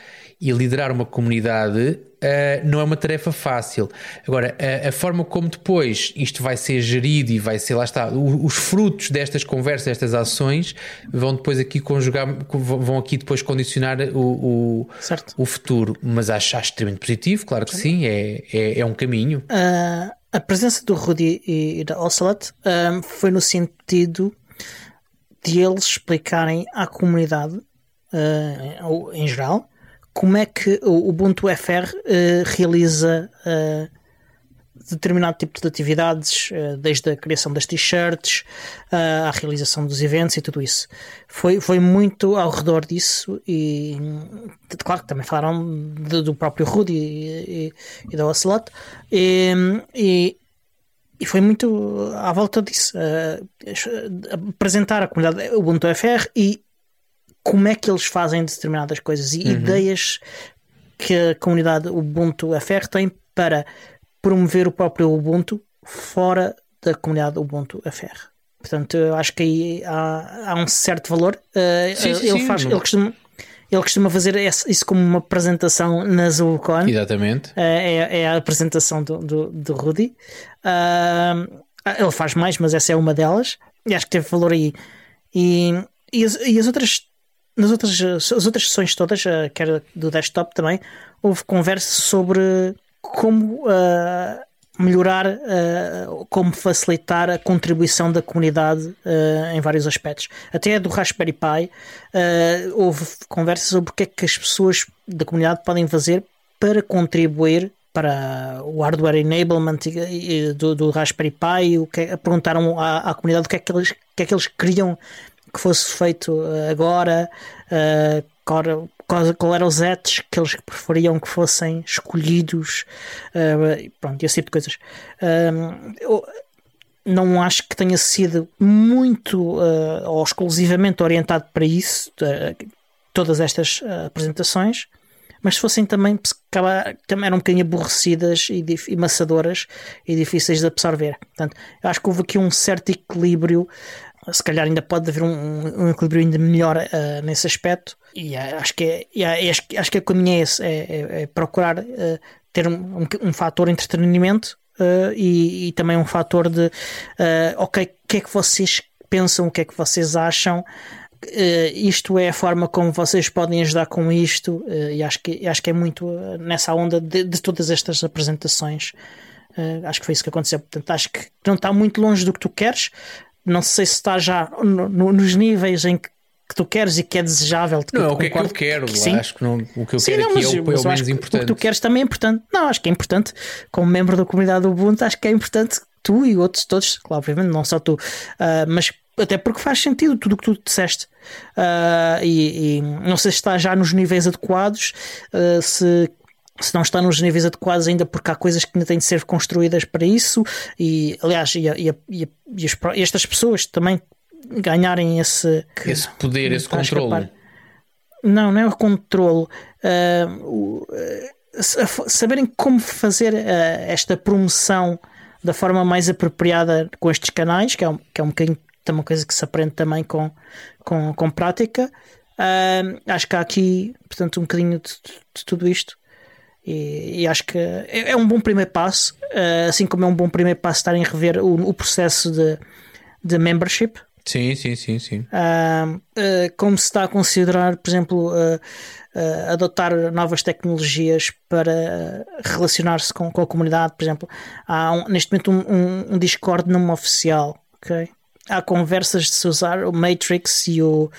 e liderar uma comunidade uh, não é uma tarefa fácil. Agora, a, a, forma como depois isto vai ser gerido e vai ser, lá está, os, os frutos destas conversas, destas ações, vão depois aqui conjugar, vão aqui depois condicionar o, o, o futuro. Mas acho, acho extremamente positivo, claro que sim, é, é, é um caminho. Uh, a presença do Rudy e, e da Ocelot um, foi no sentido de eles explicarem à comunidade, uh, em geral, como é que o Ubuntu FR uh, realiza uh, determinado tipo de atividades, uh, desde a criação das t-shirts à realização dos eventos e tudo isso. Foi, foi muito ao redor disso e, claro que também falaram de, do próprio Rudy e, e, e da Ocelot e, e, e, foi muito à volta disso. apresentar a comunidade Ubuntu FR e como é que eles fazem determinadas coisas e uhum. ideias que a comunidade Ubuntu FR tem para promover o próprio Ubuntu fora da comunidade Ubuntu FR. Portanto, eu acho que aí há, há um certo valor. Uh, sim, ele, sim, faz, ele, costuma, ele costuma fazer isso como uma apresentação na Zulcon. Exatamente. Uh, é, é, a apresentação do, do, do Rudy. Uh, ele faz mais, mas essa é uma delas. E acho que teve valor aí. E, e, as, e as outras nas outras, as outras sessões todas, uh, que era do desktop também, houve conversa sobre como uh, melhorar, uh, como facilitar a contribuição da comunidade uh, em vários aspectos. Até do Raspberry Pi houve conversa sobre o que é que as pessoas da comunidade podem fazer para contribuir para o hardware enablement do, do Raspberry Pi, o que, é, perguntaram à, à comunidade o que é que eles, que é que eles queriam que fosse feito eh, agora, uh, qual, qual eram os ads que eles preferiam que fossem escolhidos, uh, pronto, esse tipo de coisas. Uh, não acho que tenha sido muito uh, ou exclusivamente orientado para isso, todas estas apresentações, mas se fossem também, também eram um bocadinho aborrecidas e, e maçadoras e difíceis de absorver. Portanto, acho que houve aqui um certo equilíbrio se calhar ainda pode haver um, um equilíbrio ainda melhor uh, nesse aspecto. E uh, acho que é, e, acho, acho que a caminho é esse, é, é, é procurar uh, ter um, um, um, fator entretenimento e, e, também um fator de ok, o que é que vocês pensam, o que é que vocês acham? Isto é a forma como vocês podem ajudar com isto e acho que, acho que é muito nessa onda de, de todas estas apresentações. Acho que foi isso que aconteceu. Portanto acho que não está muito longe do que tu queres não sei se está já no, no, nos níveis em que, que, tu queres e que é desejável. Que não, o que é que eu quero, que, sim. acho que não, o que eu sim, quero não, aqui mas, é o, é o menos importante. O que tu queres também é importante. Não, acho que é importante, como membro da comunidade Ubuntu, acho que é importante tu e outros todos, claro, obviamente, não só tu, uh, mas até porque faz sentido tudo o que tu disseste. Uh, e, e, não sei se está já nos níveis adequados, uh, se se não está nos níveis adequados ainda porque há coisas que ainda têm de ser construídas para isso. E aliás e, e, e, e as, estas pessoas também ganharem esse esse poder, esse controle. Não, não é o controle. Uh, saberem como fazer uh, esta promoção da forma mais apropriada com estes canais que é um, que é um bocadinho uma coisa que se aprende também com, com, com prática. Uh, acho que há aqui portanto um bocadinho de, de tudo isto e, e, acho que é, é, um bom primeiro passo, uh, assim como é um bom primeiro passo estarem a rever o, o processo de, de membership, Sim, sim, sim, sim. Uh, como se está a considerar, por exemplo, uh, adotar novas tecnologias para relacionar-se com, com, a comunidade. Por exemplo, há um, neste momento um, um, um, Discord não oficial. Okay? Há conversas de se usar o Matrix e o,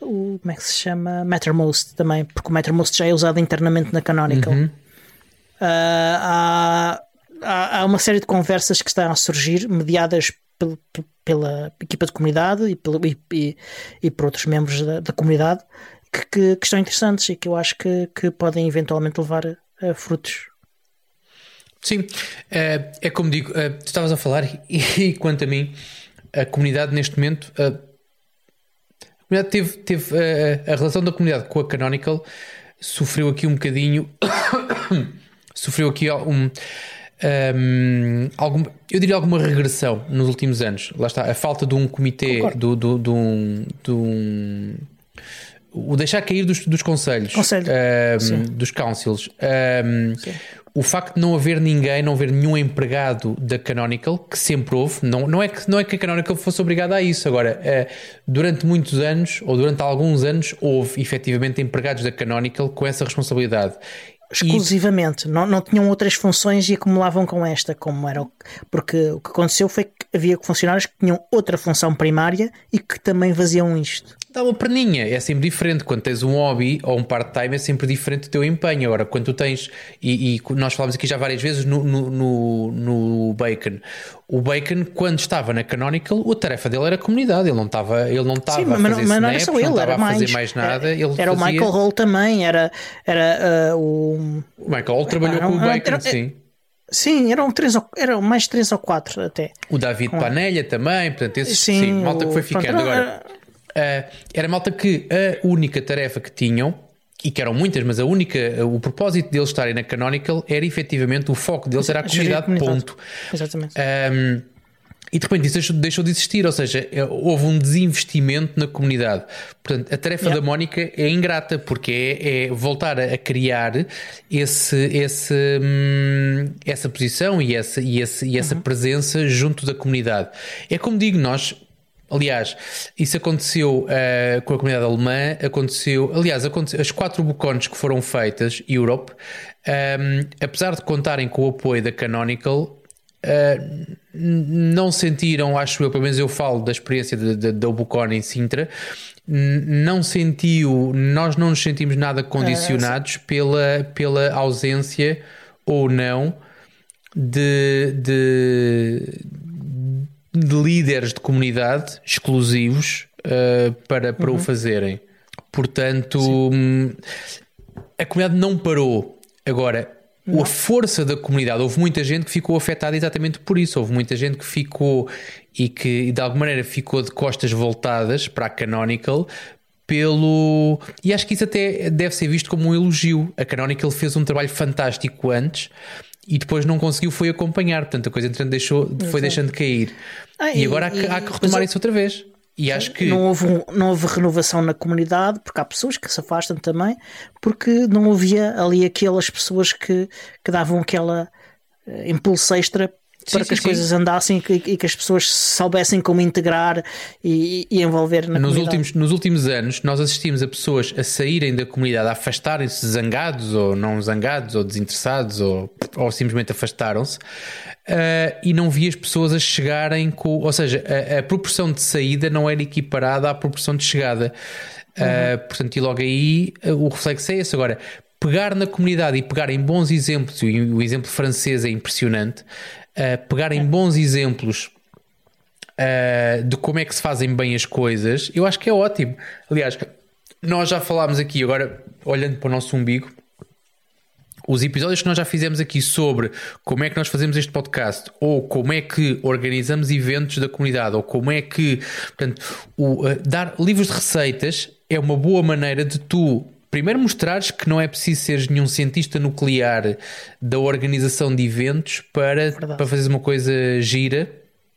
o como é que se chama? Mattermost também, porque o Mattermost já é usado internamente na Canonical. Uhum. Há, há, há uma série de conversas que estão a surgir, mediadas pela, pela equipa de comunidade e, pelo, e, e, e por outros membros da, da comunidade que, que, que, estão interessantes e que eu acho que, que podem eventualmente levar a, a frutos. Sim, é, é como digo, é, tu estavas a falar e, e, quanto a mim, a comunidade neste momento, a, a comunidade teve, teve a, a, relação da comunidade com a Canonical sofreu aqui um bocadinho, sofreu aqui um um, algum, eu diria alguma regressão nos últimos anos. Lá está, a falta de um comitê, do, do, do, um, do um, o deixar cair dos, dos conselhos, um, dos councils, o facto de não haver ninguém, não haver nenhum empregado da Canonical, que sempre houve, não, não, é, que, não é que a Canonical fosse obrigada a isso. Agora, uh, durante muitos anos, ou durante alguns anos, houve efetivamente empregados da Canonical com essa responsabilidade exclusivamente, e... não, não tinham outras funções e acumulavam com esta, como era o... porque o que aconteceu foi que havia funcionários que tinham outra função primária e que também faziam isto. Dá uma perninha, é sempre diferente. Quando tens um hobby ou um part-time é sempre diferente do teu empenho. Agora, quando tu tens, e, e nós falamos aqui já várias vezes no, no, no, no, Bacon, o Bacon, quando estava na Canonical, a tarefa dele era a comunidade. Ele não estava, ele não estava Sim, a fazer mas, mas não era só ele, era mais, mais nada. Era, era o Michael Hall também, era, era uh, o. O Michael Hall trabalhou com o Bacon, era, sim. Sim, eram, três ou, eram mais três ou quatro até. O David Panelha também, portanto, esses sim, sim malta que foi ficando. Pronto, agora, uh, era malta que a única tarefa que tinham, e que eram muitas, mas a única, o propósito deles estarem na Canonical era efetivamente o foco deles era a comunidade, ponto. Exatamente. Um, e de repente isso deixou, de existir, ou seja, é, houve um desinvestimento na comunidade. Portanto, a tarefa yeah. da Mónica é ingrata, porque é, é voltar a, criar esse, esse, hum, essa posição e essa, e esse, e essa uhum. presença junto da comunidade. É como digo, nós Aliás, isso aconteceu uh, com a comunidade alemã, aconteceu, aliás, aconteceu, as quatro bocones que foram feitas, Europe, um, apesar de contarem com o apoio da Canonical, uh, não sentiram, acho eu, pelo menos eu falo da experiência da Ubucon em Sintra, não sentiu, nós não nos sentimos nada condicionados é, pela, pela ausência ou não de, de, de líderes de comunidade exclusivos uh, para, para uhum. o fazerem. Portanto, Sim. a comunidade não parou. Agora, não. A força da comunidade, houve muita gente que ficou afetada exatamente por isso. Houve muita gente que ficou e que de alguma maneira ficou de costas voltadas para a Canonical pelo. E acho que isso até deve ser visto como um elogio. A Canonical fez um trabalho fantástico antes e depois não conseguiu foi acompanhar. Portanto, a coisa entrando deixou, foi deixando de cair. Ah, e, e, agora há, e, há que retomar isso outra vez. E acho que. Não houve, não houve renovação na comunidade, porque há pessoas que se afastam também, porque não havia ali aquelas pessoas que, que davam aquela uh, impulso extra para sim, que as sim. coisas andassem e, e, que as pessoas soubessem como integrar e, e envolver na nos comunidade. Últimos, nos últimos anos, nós assistimos a pessoas a saírem da comunidade, a afastarem-se zangados ou não zangados ou desinteressados ou, ou simplesmente afastaram-se. Uh, e não vi as pessoas a chegarem com. Ou seja, a, a, proporção de saída não era equiparada à proporção de chegada. Uh, Portanto, e logo aí uh, o reflexo é esse. Agora, pegar na comunidade e pegar em bons exemplos, e o exemplo francês é impressionante, pegar em bons exemplos de como é que se fazem bem as coisas, eu acho que é ótimo. Aliás, nós já falámos aqui, agora olhando para o nosso umbigo, os episódios que nós já fizemos aqui sobre como é que nós fazemos este podcast, ou como é que organizamos eventos da comunidade, ou como é que, portanto, o, uh, dar livros de receitas é uma boa maneira de tu primeiro mostrares que não é preciso seres nenhum cientista nuclear da organização de eventos para, para fazer uma coisa gira.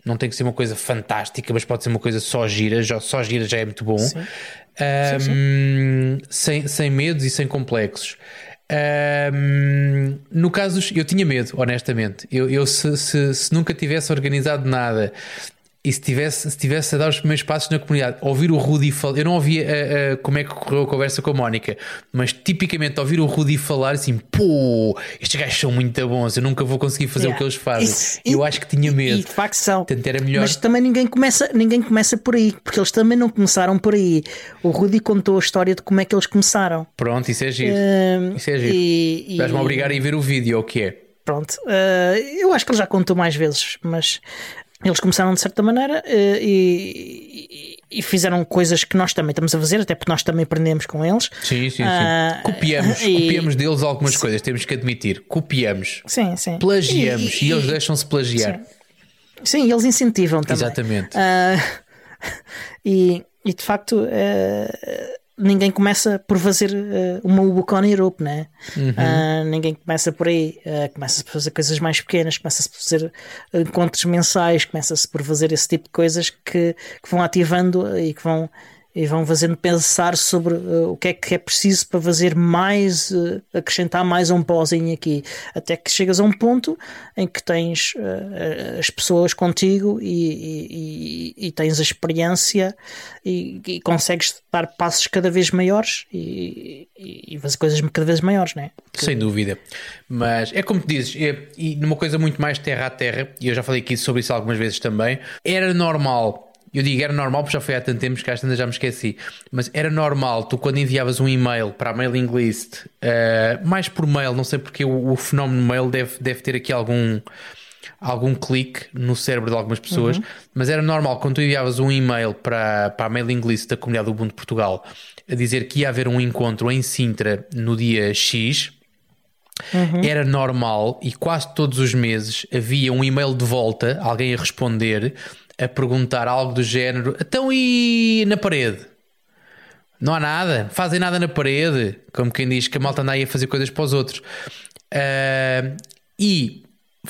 Não tem que ser uma coisa fantástica, mas pode ser uma coisa só gira. Só gira já é muito bom. Sim. Um, sim, sim. Sem, sem medos e sem complexos. Um, no caso, eu tinha medo, honestamente. Eu, eu se, se, se, nunca tivesse organizado nada E se tivesse, se tivesse a dar os primeiros passos na comunidade, ouvir o Rudy falar, eu não ouvi uh, uh, como é que correu a conversa com a Mónica, mas tipicamente ouvir o Rudy falar assim, pô, estes gajos são muito bons, eu nunca vou conseguir fazer yeah. o que eles fazem. Isso, eu e, acho que tinha medo. E, de facto são. Portanto, era melhor. Mas também ninguém começa, ninguém começa por aí, porque eles também não começaram por aí. O Rudy contou a história de como é que eles começaram. Pronto, isso é giro. Uh, isso é giro. E, Vais-me obrigar a ir ver o vídeo, o que é? Pronto, uh, eu acho que ele já contou mais vezes, mas eles começaram de certa maneira uh, e, e, fizeram coisas que nós também estamos a fazer, até porque nós também aprendemos com eles. Sim, sim, sim. Uh, copiamos, e, copiamos deles algumas sim. coisas, temos que admitir. Copiamos. Sim, sim. Plagiamos e, e eles deixam-se plagiar. Sim. sim, eles incentivam também. Exatamente. e, e de facto ninguém começa por fazer uh, uma Ubicon Europe, né? Uhum. Uh, ninguém começa por aí, uh, começa-se por fazer coisas mais pequenas, começa-se por fazer encontros mensais, começa-se por fazer esse tipo de coisas que, que vão ativando e que vão e vão fazendo pensar sobre uh, o que é que é preciso para fazer mais, uh, acrescentar mais um pozinho aqui, até que chegas a um ponto em que tens uh, as pessoas contigo e, e, e tens a experiência e, e, consegues dar passos cada vez maiores e, fazer coisas cada vez maiores, não é? Sem dúvida, mas é como tu dizes, é, e numa coisa muito mais terra a terra, e eu já falei aqui sobre isso algumas vezes também, era normal eu digo era normal porque já foi há tanto tempo que ainda já me esqueci. Mas era normal, tu quando enviavas um e-mail para a mailing list, uh, mais por mail, não sei porque o, o, fenómeno mail deve, deve ter aqui algum, algum clique no cérebro de algumas pessoas, uhum. mas era normal quando tu enviavas um e-mail para, para a mailing list da comunidade do Ubuntu Portugal a dizer que ia haver um encontro em Sintra no dia X. Uhum. Era normal e quase todos os meses havia um e-mail de volta, alguém a responder a perguntar algo do género: então e na parede? Não há nada, fazem nada na parede, como quem diz que a malta anda aí a fazer coisas para os outros. Uh, e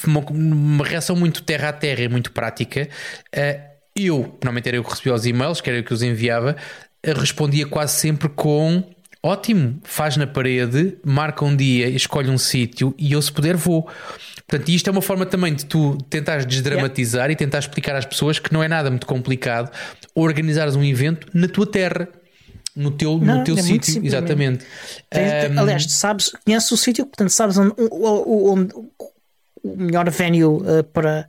uma, uma, reação muito terra a terra e muito prática. Uh, eu, normalmente era eu que recebia os e-mails, que era eu que os enviava, uh, respondia quase sempre com ótimo, faz na parede, marca um dia, escolhe um sítio e eu, se puder, vou. Portanto, isto é uma forma também de tu tentares desdramatizar yeah. e tentar explicar às pessoas que não é nada muito complicado organizares um evento na tua terra. No teu, não, no teu é sítio, exatamente. Tens, um, aliás, sabes, conheces o sítio, portanto, sabes onde, onde, o melhor venue uh, para,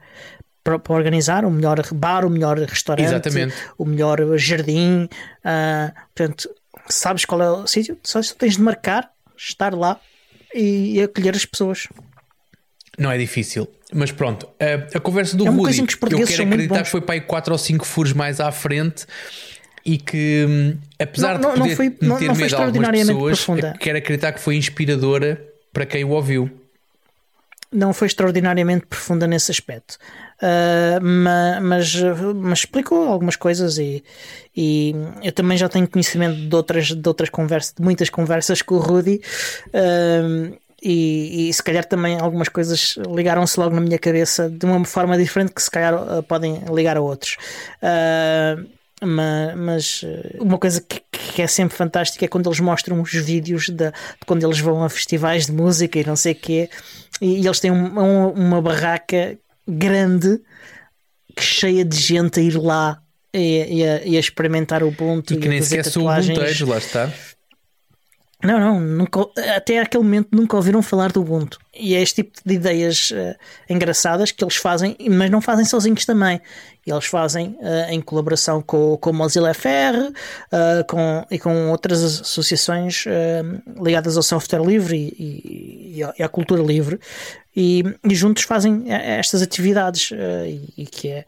para, para, organizar, o melhor bar, o melhor restaurante, exatamente. o melhor jardim. Uh, portanto, sabes qual é o sítio, só tens de marcar, estar lá e, e acolher as pessoas. Não é difícil. Mas pronto, a, a conversa do é Rudy, que eu quero acreditar que foi para aí 4 ou 5 furos mais à frente e que, hum, apesar não, de poder não foi, meter não, não medo algumas pessoas, profunda. quero acreditar que foi inspiradora para quem o ouviu. Não foi extraordinariamente profunda nesse aspecto. Uh, mas, mas, explicou algumas coisas e, e eu também já tenho conhecimento de outras, de outras conversas, de muitas conversas com o Rudy. Uh, e, e, se calhar também algumas coisas ligaram-se logo na minha cabeça de uma forma diferente que se calhar uh, podem ligar a outros. Uh, mas, mas, uma coisa que, que, é sempre fantástica é quando eles mostram os vídeos de, de, quando eles vão a festivais de música e não sei o quê, e, e eles têm um, um, uma barraca grande cheia de gente a ir lá e, e, a, e a, experimentar o Ubuntu e, que nem sequer sou o Ubuntu, lá está. Não, não, nunca, até aquele momento nunca ouviram falar do Ubuntu. E é este tipo de ideias uh, engraçadas que eles fazem, mas não fazem sozinhos também. Eles fazem uh, em colaboração com, com o Mozilla FR uh, com, e com outras associações ligadas ao software livre e, e, e à cultura livre. E, e, juntos fazem estas atividades e, que é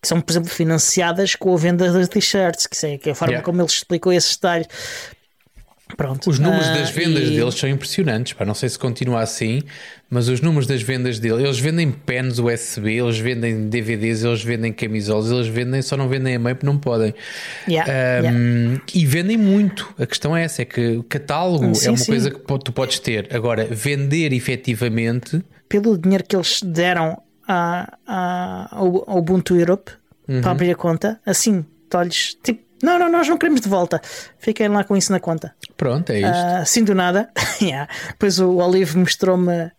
que são, por exemplo, financiadas com a venda de t-shirts, que, é, que é a forma yeah. como eles explicou esse detalhe. Pronto. Os números uh, das vendas e... deles são impressionantes. Pá. Não sei se continua assim, mas os números das vendas deles, eles vendem pens USB, eles vendem DVDs, eles vendem camisolas, eles vendem, só não vendem a meio porque não podem. Yeah, um, yeah. E vendem muito. A questão é essa: é que o catálogo sim, é uma sim. coisa que tu podes ter. Agora, vender efetivamente. Pelo dinheiro que eles deram a, a, ao, Ubuntu Europe uhum. para abrir a conta, assim, olhos, tipo não, não, nós não queremos de volta. Fiquem lá com isso na conta. Pronto, é isto. Uh, do nada. yeah. Depois o Olive mostrou-me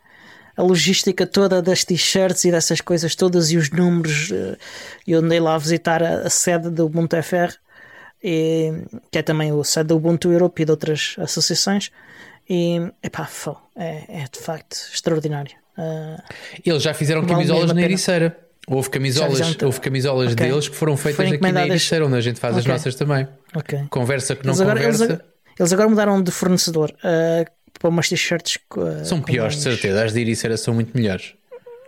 a logística toda das t-shirts e dessas coisas todas e os números. Uh, eu andei lá a visitar a, a sede do Ubuntu FR, e, que é também o sede do Ubuntu Europe e de outras associações. E epá, é, é de facto extraordinário. Uh, Eles já fizeram camisolas na Ericeira. Houve camisolas, houve camisolas okay. deles que foram feitas aqui na Ericeira, onde a gente faz okay. as nossas também. Okay. Conversa que não eles agora, conversa. Eles, eles, agora mudaram de fornecedor uh, para umas t-shirts. Uh, são piores, de certeza. As de Ericeira são muito melhores.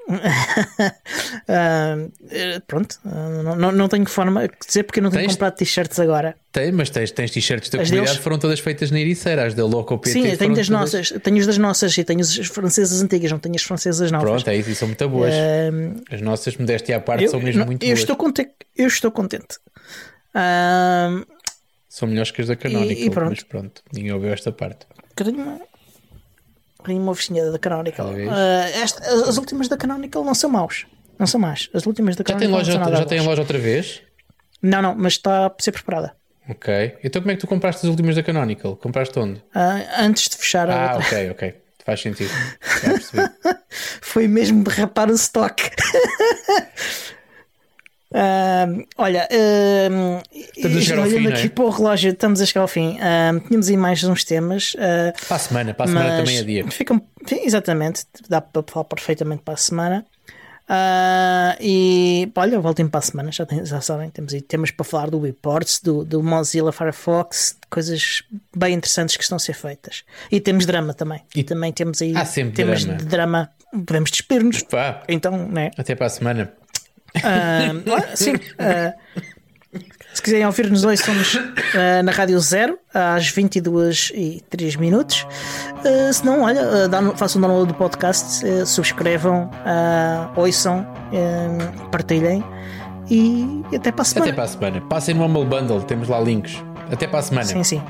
uh, pronto, uh, não, não tenho forma de dizer porque eu não tenho tens, comprado t-shirts agora. Tem, mas tens, tens t-shirts da as comunidade deles... foram todas feitas na Ericeira, as da Loco PT. Sim, tenho das todas... nossas, tenho as das nossas e tenho as francesas antigas, não tenho as francesas novas. Pronto, é isso, e são muito boas. Uh, as nossas, modéstia à parte, eu, são mesmo não, muito eu boas. Estou contente, eu estou contente. são melhores que as da Canonical, e, e pronto. mas pronto, ninguém ouviu esta parte. Uma oficina da Canonical. Uh, esta, as últimas da Canonical não são maus. Não são más. As últimas da Canonical. Já tem loja, já tem loja outra vez? Não, não, mas está a ser preparada. Ok. Então como é que tu compraste as últimas da Canonical? Compraste onde? Uh, antes de fechar a Ah, outra. ok, ok. Faz sentido. Foi mesmo derrapar o stock. Uh, olha, uh, estamos a chegar ao fim, aqui é? para o relógio, estamos a chegar ao fim. Uh, tínhamos aí mais uns temas. Uh, para a semana, para a semana também é dia. Ficam, exatamente, dá para falar perfeitamente para a semana. Uh, e olha, voltem para a semana, já, tem, já sabem, temos aí temas para falar do reports, do, do Mozilla Firefox, coisas bem interessantes que estão a ser feitas. E temos drama também. E também temos aí temas drama. de drama. Podemos despedir-nos. Então, né? Até para a semana. Uh, sim. Uh, se quiserem ouvir-nos hoje, somos uh, na Rádio Zero, às 22 e 3 minutos. Se não, olha, façam um download do podcast, subscrevam, ouçam, partilhem e até para a semana. Até para a semana. Passem no Humble Bundle, temos lá links. Até para a semana. Sim, sim.